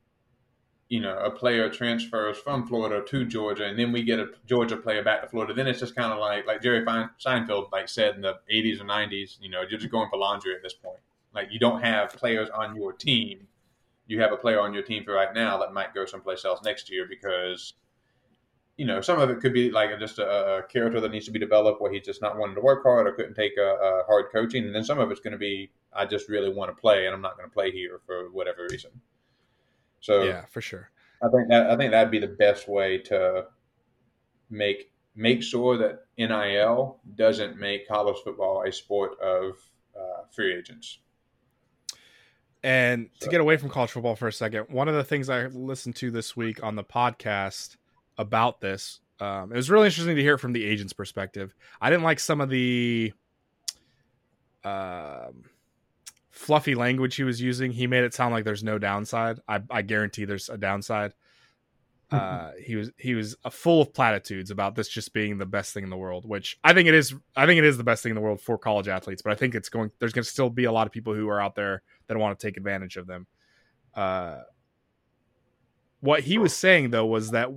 you know a player transfers from Florida to Georgia and then we get a Georgia player back to Florida. Then it's just kind of like like Jerry Seinfeld like said in the 80s and 90s. You know, you're just going for laundry at this point. Like you don't have players on your team. You have a player on your team for right now that might go someplace else next year because you know, some of it could be like just a, a, character that needs to be developed where he's just not wanting to work hard or couldn't take a, a hard coaching. And then some of it's going to be, I just really want to play and I'm not going to play here for whatever reason. So yeah, for sure. I think that, I think that'd be the best way to make, make sure that NIL doesn't make college football a sport of uh, free agents. And so. to get away from college football for a second, one of the things I listened to this week on the podcast about this. Um, it was really interesting to hear from the agent's perspective. I didn't like some of the uh, fluffy language he was using. He made it sound like there's no downside. I, I guarantee there's a downside. Uh, he was he was full of platitudes about this just being the best thing in the world, which I think it is. I think it is the best thing in the world for college athletes. But I think it's going. There's going to still be a lot of people who are out there that want to take advantage of them. Uh, what he was saying though was that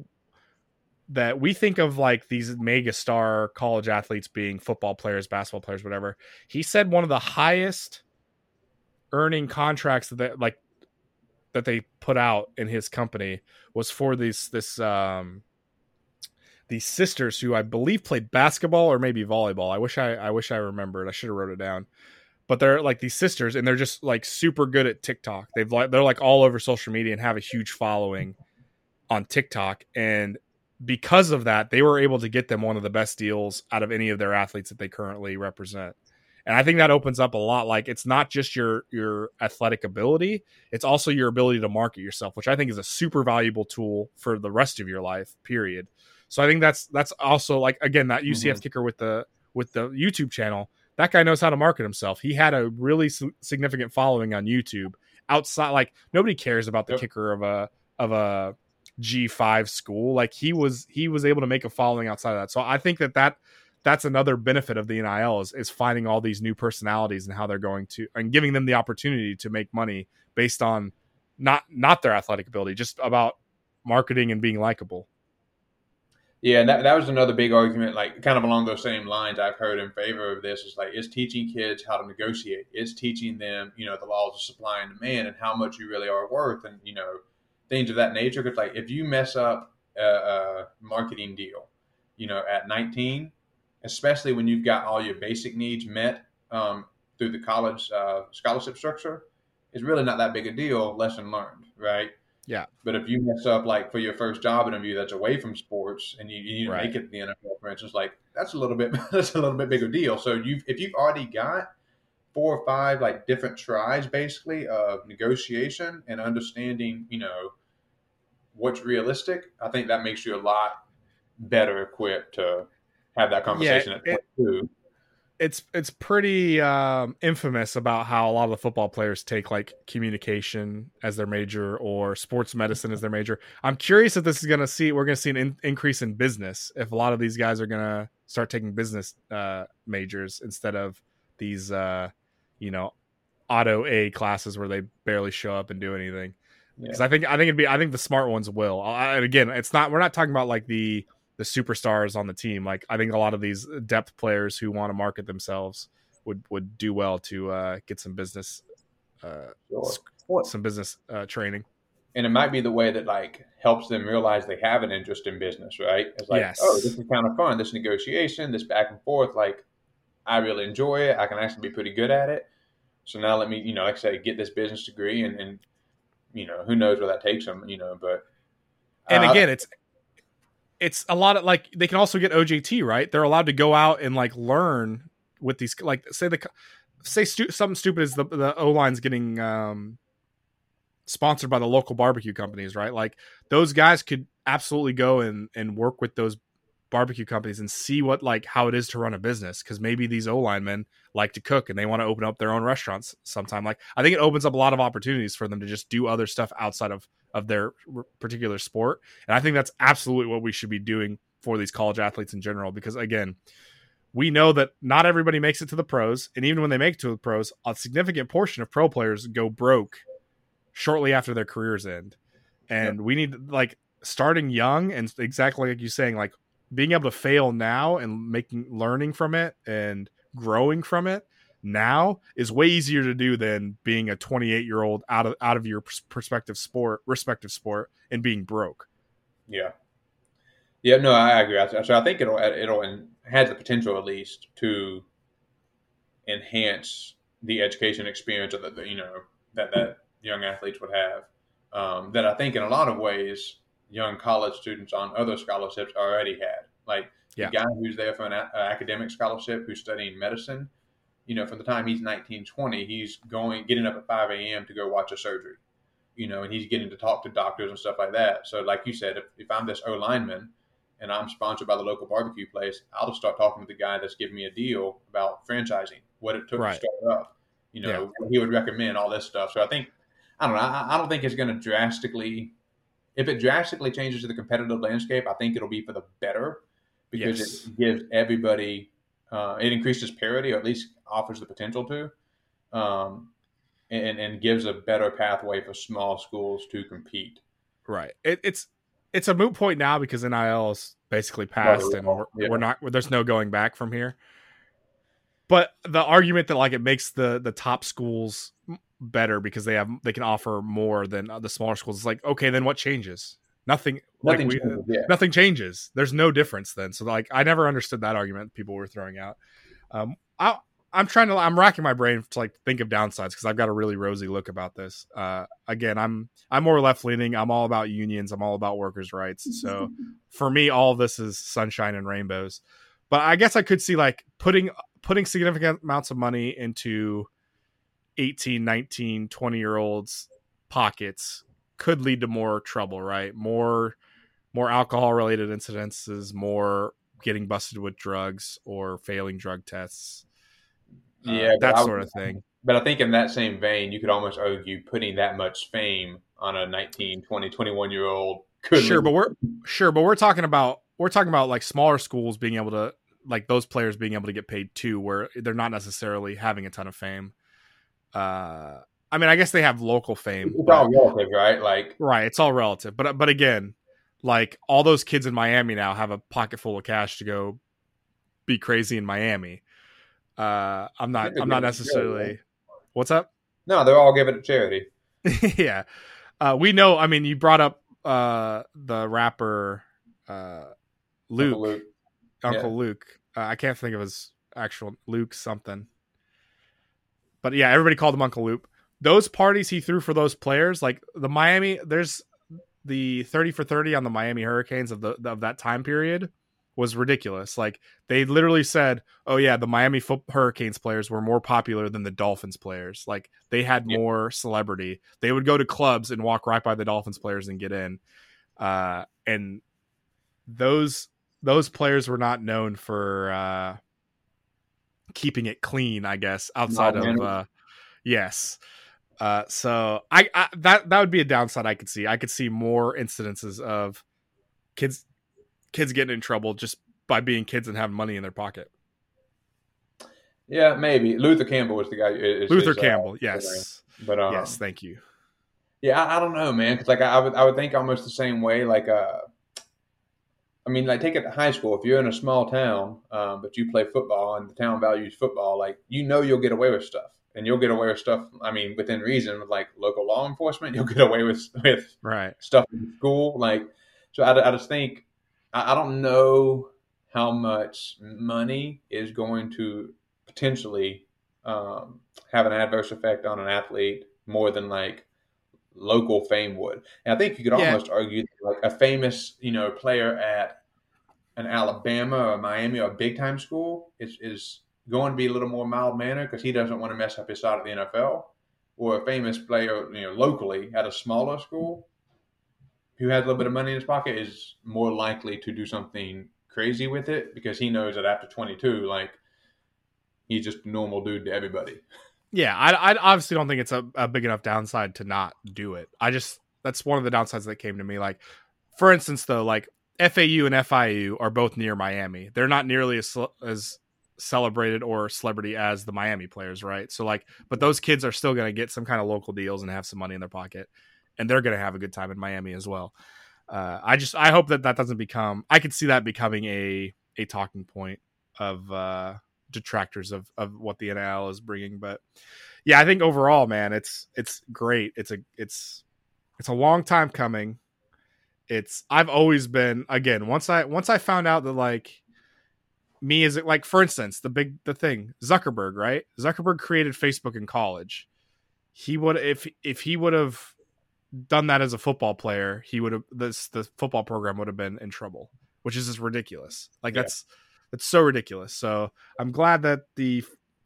that we think of like these mega star college athletes being football players, basketball players, whatever. He said one of the highest earning contracts that like that they put out in his company was for these this um these sisters who I believe played basketball or maybe volleyball. I wish I I wish I remembered. I should have wrote it down. But they're like these sisters and they're just like super good at TikTok. They've like they're like all over social media and have a huge following on TikTok and because of that, they were able to get them one of the best deals out of any of their athletes that they currently represent. and I think that opens up a lot. Like it's not just your your athletic ability; it's also your ability to market yourself, which I think is a super valuable tool for the rest of your life. Period. So I think that's that's also like again that UCF mm-hmm. kicker with the with the YouTube channel. That guy knows how to market himself. He had a really significant following on YouTube. Outside, like nobody cares about the yep. kicker of a of a G5 school. Like he was he was able to make a following outside of that. So I think that that that's another benefit of the NIL is, is finding all these new personalities and how they're going to and giving them the opportunity to make money based on not not their athletic ability, just about marketing and being likable. Yeah, and that, that was another big argument, like kind of along those same lines I've heard in favor of this is like it's teaching kids how to negotiate. It's teaching them, you know, the laws of supply and demand and how much you really are worth and, you know, things of that nature. Because like if you mess up a, a marketing deal, you know, at 19, especially when you've got all your basic needs met um, through the college uh, scholarship structure, it's really not that big a deal. Lesson learned, right? Yeah. But if you mess up like for your first job interview that's away from sports and you, you need to right. make it to the NFL, for instance, like that's a little bit that's a little bit bigger deal. So you've if you've already got four or five like different tries basically of negotiation and understanding, you know, what's realistic, I think that makes you a lot better equipped to have that conversation yeah, at 22. It, it's it's pretty um, infamous about how a lot of the football players take like communication as their major or sports medicine as their major. I'm curious if this is going to see we're going to see an in, increase in business if a lot of these guys are going to start taking business uh, majors instead of these uh, you know auto A classes where they barely show up and do anything. Because yeah. I think I think it'd be I think the smart ones will. I, again, it's not we're not talking about like the the superstars on the team. Like I think a lot of these depth players who want to market themselves would would do well to uh, get some business, uh, sure. some business uh, training. And it might be the way that like helps them realize they have an interest in business, right? It's like, yes. oh, this is kind of fun. This negotiation, this back and forth, like I really enjoy it. I can actually be pretty good at it. So now let me, you know, like I say, get this business degree, and, and you know, who knows where that takes them, you know, but. And uh, again, it's it's a lot of like they can also get OJT right. They're allowed to go out and like learn with these like say the say stu- something stupid is the the O line's getting um sponsored by the local barbecue companies, right? Like those guys could absolutely go and and work with those barbecue companies and see what like how it is to run a business because maybe these O linemen like to cook and they want to open up their own restaurants sometime. Like I think it opens up a lot of opportunities for them to just do other stuff outside of of their particular sport. And I think that's absolutely what we should be doing for these college athletes in general because again, we know that not everybody makes it to the pros, and even when they make it to the pros, a significant portion of pro players go broke shortly after their careers end. And yep. we need like starting young and exactly like you saying like being able to fail now and making learning from it and growing from it now is way easier to do than being a 28 year old out of out of your perspective sport respective sport and being broke. Yeah. Yeah no i agree. So i think it'll it'll and has the potential at least to enhance the education experience the, you know that that young athletes would have. Um, that i think in a lot of ways young college students on other scholarships already had like yeah. the guy who's there for an a- academic scholarship who's studying medicine you know, from the time he's 19, 20, he's going, getting up at 5 a.m. to go watch a surgery, you know, and he's getting to talk to doctors and stuff like that. So, like you said, if, if I'm this O lineman and I'm sponsored by the local barbecue place, I'll just start talking to the guy that's giving me a deal about franchising, what it took right. to start up, you know, yeah. he would recommend all this stuff. So, I think, I don't know, I, I don't think it's going to drastically, if it drastically changes the competitive landscape, I think it'll be for the better because yes. it gives everybody uh, it increases parity, or at least offers the potential to, um, and, and gives a better pathway for small schools to compete. Right. It, it's it's a moot point now because NIL is basically passed, and we're, yeah. we're not. There's no going back from here. But the argument that like it makes the the top schools better because they have they can offer more than the smaller schools. It's like okay, then what changes? Nothing. Nothing, like we, changes, yeah. nothing changes. There's no difference then. So like, I never understood that argument people were throwing out. Um, I, I'm trying to. I'm racking my brain to like think of downsides because I've got a really rosy look about this. Uh, again, I'm I'm more left leaning. I'm all about unions. I'm all about workers' rights. So for me, all this is sunshine and rainbows. But I guess I could see like putting putting significant amounts of money into 18, 19, 20 year olds pockets could lead to more trouble, right? More more alcohol related incidences, more getting busted with drugs or failing drug tests. Uh, Yeah, but that sort of thing. But I think in that same vein, you could almost argue putting that much fame on a 19, 20, 21 year old could Sure, lead- but we're sure, but we're talking about we're talking about like smaller schools being able to like those players being able to get paid too, where they're not necessarily having a ton of fame. Uh, I mean, I guess they have local fame, it's but- all relative, right? Like right? It's all relative, but but again, like all those kids in Miami now have a pocket full of cash to go be crazy in Miami. Uh, I'm not. I'm not to charity, necessarily. What's up? no, they're all giving it to charity. yeah. Uh, we know. I mean, you brought up uh, the rapper uh, Luke, Uncle Luke. Uncle yeah. Luke. Uh, I can't think of his actual Luke something. But yeah, everybody called him Uncle Luke. Those parties he threw for those players, like the Miami, there's the 30 for 30 on the Miami Hurricanes of the of that time period was ridiculous. Like they literally said, "Oh yeah, the Miami Fo- Hurricanes players were more popular than the Dolphins players. Like they had Yeah. more celebrity. They would go to clubs and walk right by the Dolphins players and get in." Uh, and those those players were not known for uh, keeping it clean, I guess, outside of uh, yes. Uh, so I, I that that would be a downside I could see. I could see more incidences of kids kids getting in trouble just by being kids and having money in their pocket. Yeah, maybe Luther Campbell was the guy. is- Luther is, uh, yes, but um, yes, thank you. Yeah, I, I don't know, man. Because like I, I would, I would think almost the same way. Like, uh, I mean, like take it to high school. If you're in a small town, um, but you play football and the town values football, like you know you'll get away with stuff, and you'll get away with stuff. I mean, within reason, with like local law enforcement, you'll get away with with Right. stuff in school. Like, so I, I just think I, I don't know how much money is going to potentially um, have an adverse effect on an athlete more than like local fame would. And I think you could Yeah. almost argue that, like a famous, you know, player at an Alabama or Miami or a big time school is is going to be a little more mild mannered because he doesn't want to mess up his shot at the NFL. Or a famous player, you know, locally at a smaller school who has a little bit of money in his pocket is more likely to do something crazy with it because he knows that after 22, like he's just a normal dude to everybody. Yeah, I, I obviously don't think it's a, a big enough downside to not do it. I just that's one of the downsides that came to me. Like, for instance, though, like FAU and FIU are both near Miami. They're not nearly as as celebrated or celebrity as the Miami players, right? So like, but those kids are still going to get some kind of local deals and have some money in their pocket, and they're going to have a good time in Miami as well. Uh, I just I hope that that doesn't become. I could see that becoming a a talking point of uh, detractors of of what the NIL is bringing. But yeah, I think overall, man, it's it's great. It's a it's it's a long time coming. It's I've always been again once I once I found out that like me is it like for instance the big the thing Zuckerberg right Zuckerberg created Facebook in college. He would if if he would have done that as a football player, he would have this the football program would have been in trouble, which is just ridiculous. Like Yeah. that's that's so ridiculous. So I'm glad that the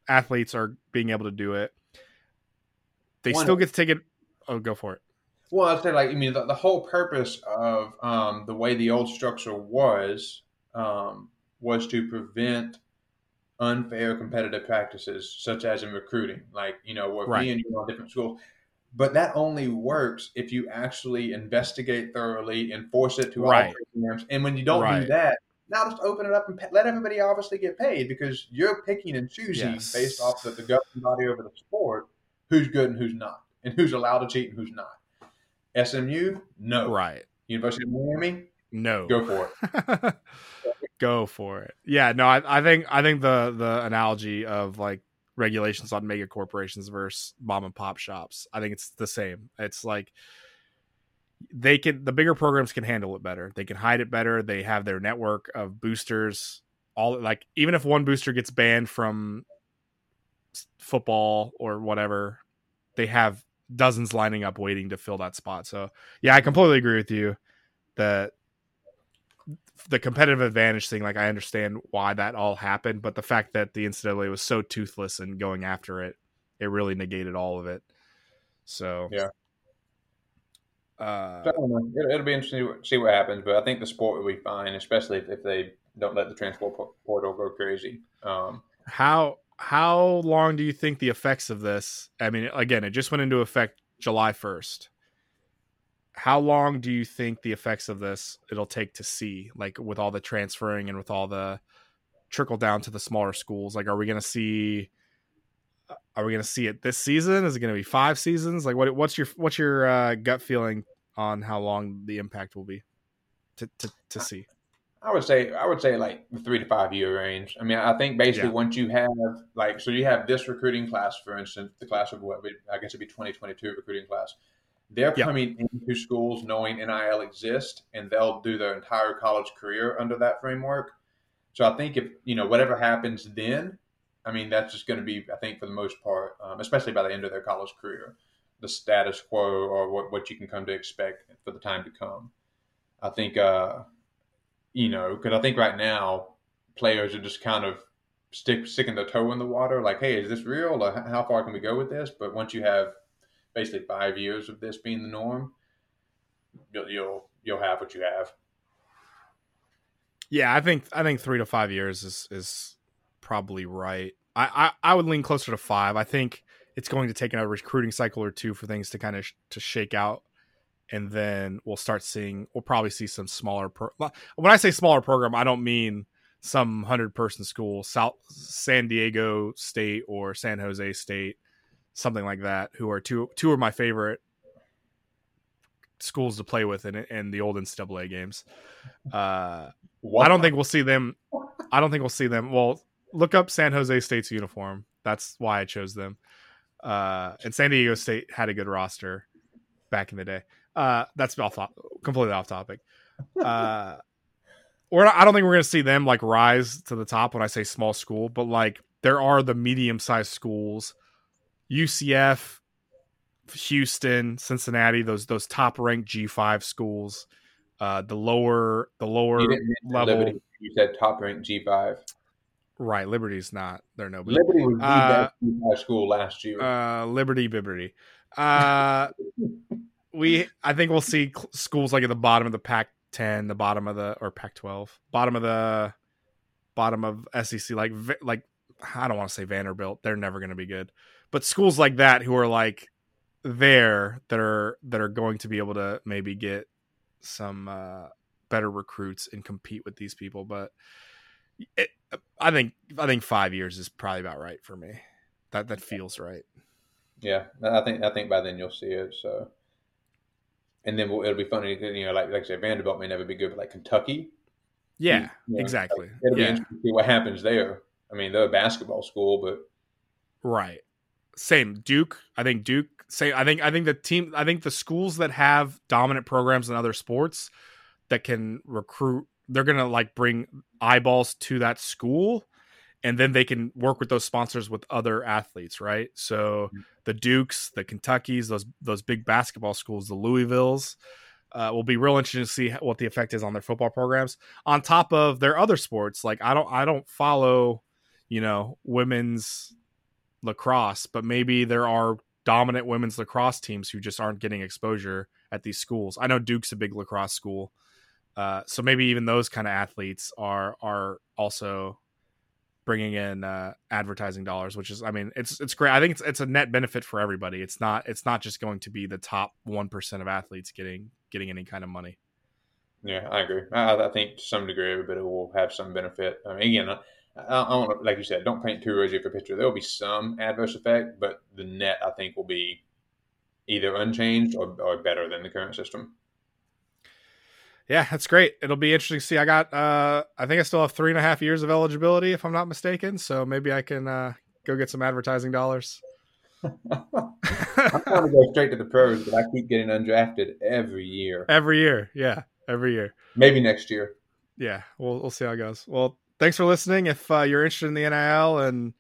athletes are being able to do it. They One- still get to take it. Oh, go for it. Well, I'd say, like, I mean, the, the whole purpose of um, the way the old structure was um, was to prevent unfair competitive practices, such as in recruiting. Like, you know, where Right. me and you are on different schools. But that only works if you actually investigate thoroughly, enforce it to Right. all programs. And when you don't Right. do that, now just open it up and let everybody obviously get paid because you're picking and choosing Yes. based off the, the governing body over the sport who's good and who's not, and who's allowed to cheat and who's not. SMU, no. Right. University of Miami, No. go for it. Go for it. Yeah, no, I, I think I think the the analogy of like regulations on mega corporations versus mom and pop shops, I think it's the same. It's like they can the bigger programs can handle it better. They can hide it better. They have their network of boosters. All like even if one booster gets banned from football or whatever, they have dozens lining up waiting to fill that spot. So yeah, I completely agree with you that the competitive advantage thing, like I understand why that all happened, but the fact that the NCAA was so toothless and going after it, it really negated all of it. So Yeah. Uh, I don't know. It'll, it'll be interesting to see what happens, but I think the sport will be fine, especially if, if they don't let the transport portal go crazy. Um, how how long do you think the effects of this? I mean, again, it just went into effect July first. How long do you think the effects of this it'll take to see, like with all the transferring and with all the trickle down to the smaller schools? Like, are we going to see? Are we going to see it this season? Is it going to be five seasons? Like, what what's your what's your uh, gut feeling on how long the impact will be to to, to see? I would say I would say like the three to five year range. I mean, I think basically Yeah. once you have like so you have this recruiting class, for instance, the class of what I guess it'd be twenty twenty two recruiting class. They're Yeah. coming into schools knowing NIL exists, and they'll do their entire college career under that framework. So I think if you know whatever happens then, I mean that's just going to be I think for the most part, um, especially by the end of their college career, the status quo or what what you can come to expect for the time to come. I think. uh you know, because I think right now players are just kind of stick sticking their toe in the water, like, hey, is this real? Or how far can we go with this? But once you have basically five years of this being the norm, you'll you'll, you'll have what you have. Yeah, I think I think three to five years is is probably right. I, I, I would lean closer to five. I think it's going to take another recruiting cycle or two for things to kind of sh- to shake out, and then we'll start seeing. We'll probably see some smaller. Pro- when I say smaller program, I don't mean some hundred person school, South San Diego State or San Jose State, something like that. Who are two two of my favorite schools to play with in in the old NCAA games. Uh, I don't think we'll see them. I don't think we'll see them. Well, look up San Jose State's uniform. That's why I chose them. Uh, and San Diego State had a good roster back in the day. Uh, that's off completely off topic. Uh, we're not, I don't think we're going to see them like rise to the top when I say small school, but like there are the medium sized schools, UCF, Houston, Cincinnati, those those top ranked G five schools. Uh, the lower the lower You level Liberty. You said top ranked G five. Right, Liberty's not. They're nobody. Liberty was Uh, best school last year. Uh, Liberty, Bibberty. Uh, we, I think we'll see schools like at the bottom of the Pac-10, the bottom of the or Pac-12, bottom of the bottom of SEC, like like I don't want to say Vanderbilt. They're never going to be good, but schools like that who are like there that are that are going to be able to maybe get some uh, better recruits and compete with these people, but. It, I think I think five years is probably about right for me. That that feels right. Yeah, I think I think by then you'll see it. So, and then we'll, it'll be funny, you know, like like I said, Vanderbilt may never be good, but like Kentucky, Yeah, you know, exactly. like, it'll be interesting to see what happens there. I mean, they're a basketball school, but right. Same Duke. I think Duke. Same. I think I think the team. I think the schools that have dominant programs in other sports that can recruit. They're gonna like bring eyeballs to that school, and then they can work with those sponsors with other athletes. Right. So the Dukes, the Kentuckies, those those big basketball schools, the Louisvilles. Uh, will be real interesting to see what the effect is on their football programs on top of their other sports like i don't i don't follow you know women's lacrosse but maybe there are dominant women's lacrosse teams who just aren't getting exposure at these schools i know duke's a big lacrosse school uh, so maybe even those kind of athletes are are also bringing in uh, advertising dollars which is i mean it's it's great i think it's, it's a net benefit for everybody it's not it's not just going to be the top 1% of athletes getting getting any kind of money yeah, I agree. I, I think to some degree everybody will have some benefit. I mean, again, I, I don't like you said, don't paint too rosy of a picture. There will be some adverse effect, but the net I think will be either unchanged or, or better than the current system. Yeah, that's great. It'll be interesting to see. I got, uh, I think I still have three and a half years of eligibility, if I'm not mistaken. So maybe I can uh, go get some advertising dollars. I'm trying to go straight to the pros, but I keep getting undrafted every year. every year, yeah, every year. Maybe next year. Yeah, we'll we'll see how it goes. Well, thanks for listening. If uh, you're interested in the NIL and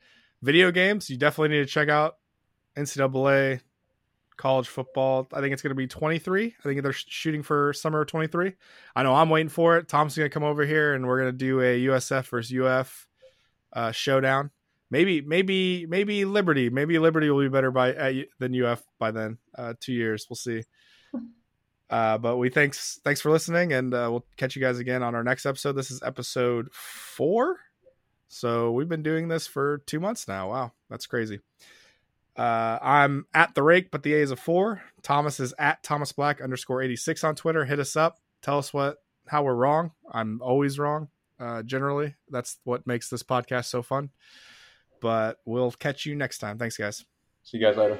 video games, you definitely need to check out NCAA college football. I think it's going to be 23. I think they're shooting for summer 23. I know I'm waiting for it. Tom's going to come over here and we're going to do a USF versus UF uh, showdown. Maybe, maybe, maybe Liberty. Maybe Liberty will be better by uh, than UF by then. Uh, two years, we'll see. Uh, but we thanks thanks for listening, and uh, we'll catch you guys again on our next episode. This is episode four, so we've been doing this for two months now. Wow, that's crazy. Uh, I'm at the rake, but the A is a four. Thomas is at Thomas Black underscore 86 on Twitter. Hit us up. Tell us what how we're wrong. I'm always wrong. Uh, generally, that's what makes this podcast so fun. But we'll catch you next time. Thanks, guys. See you guys later.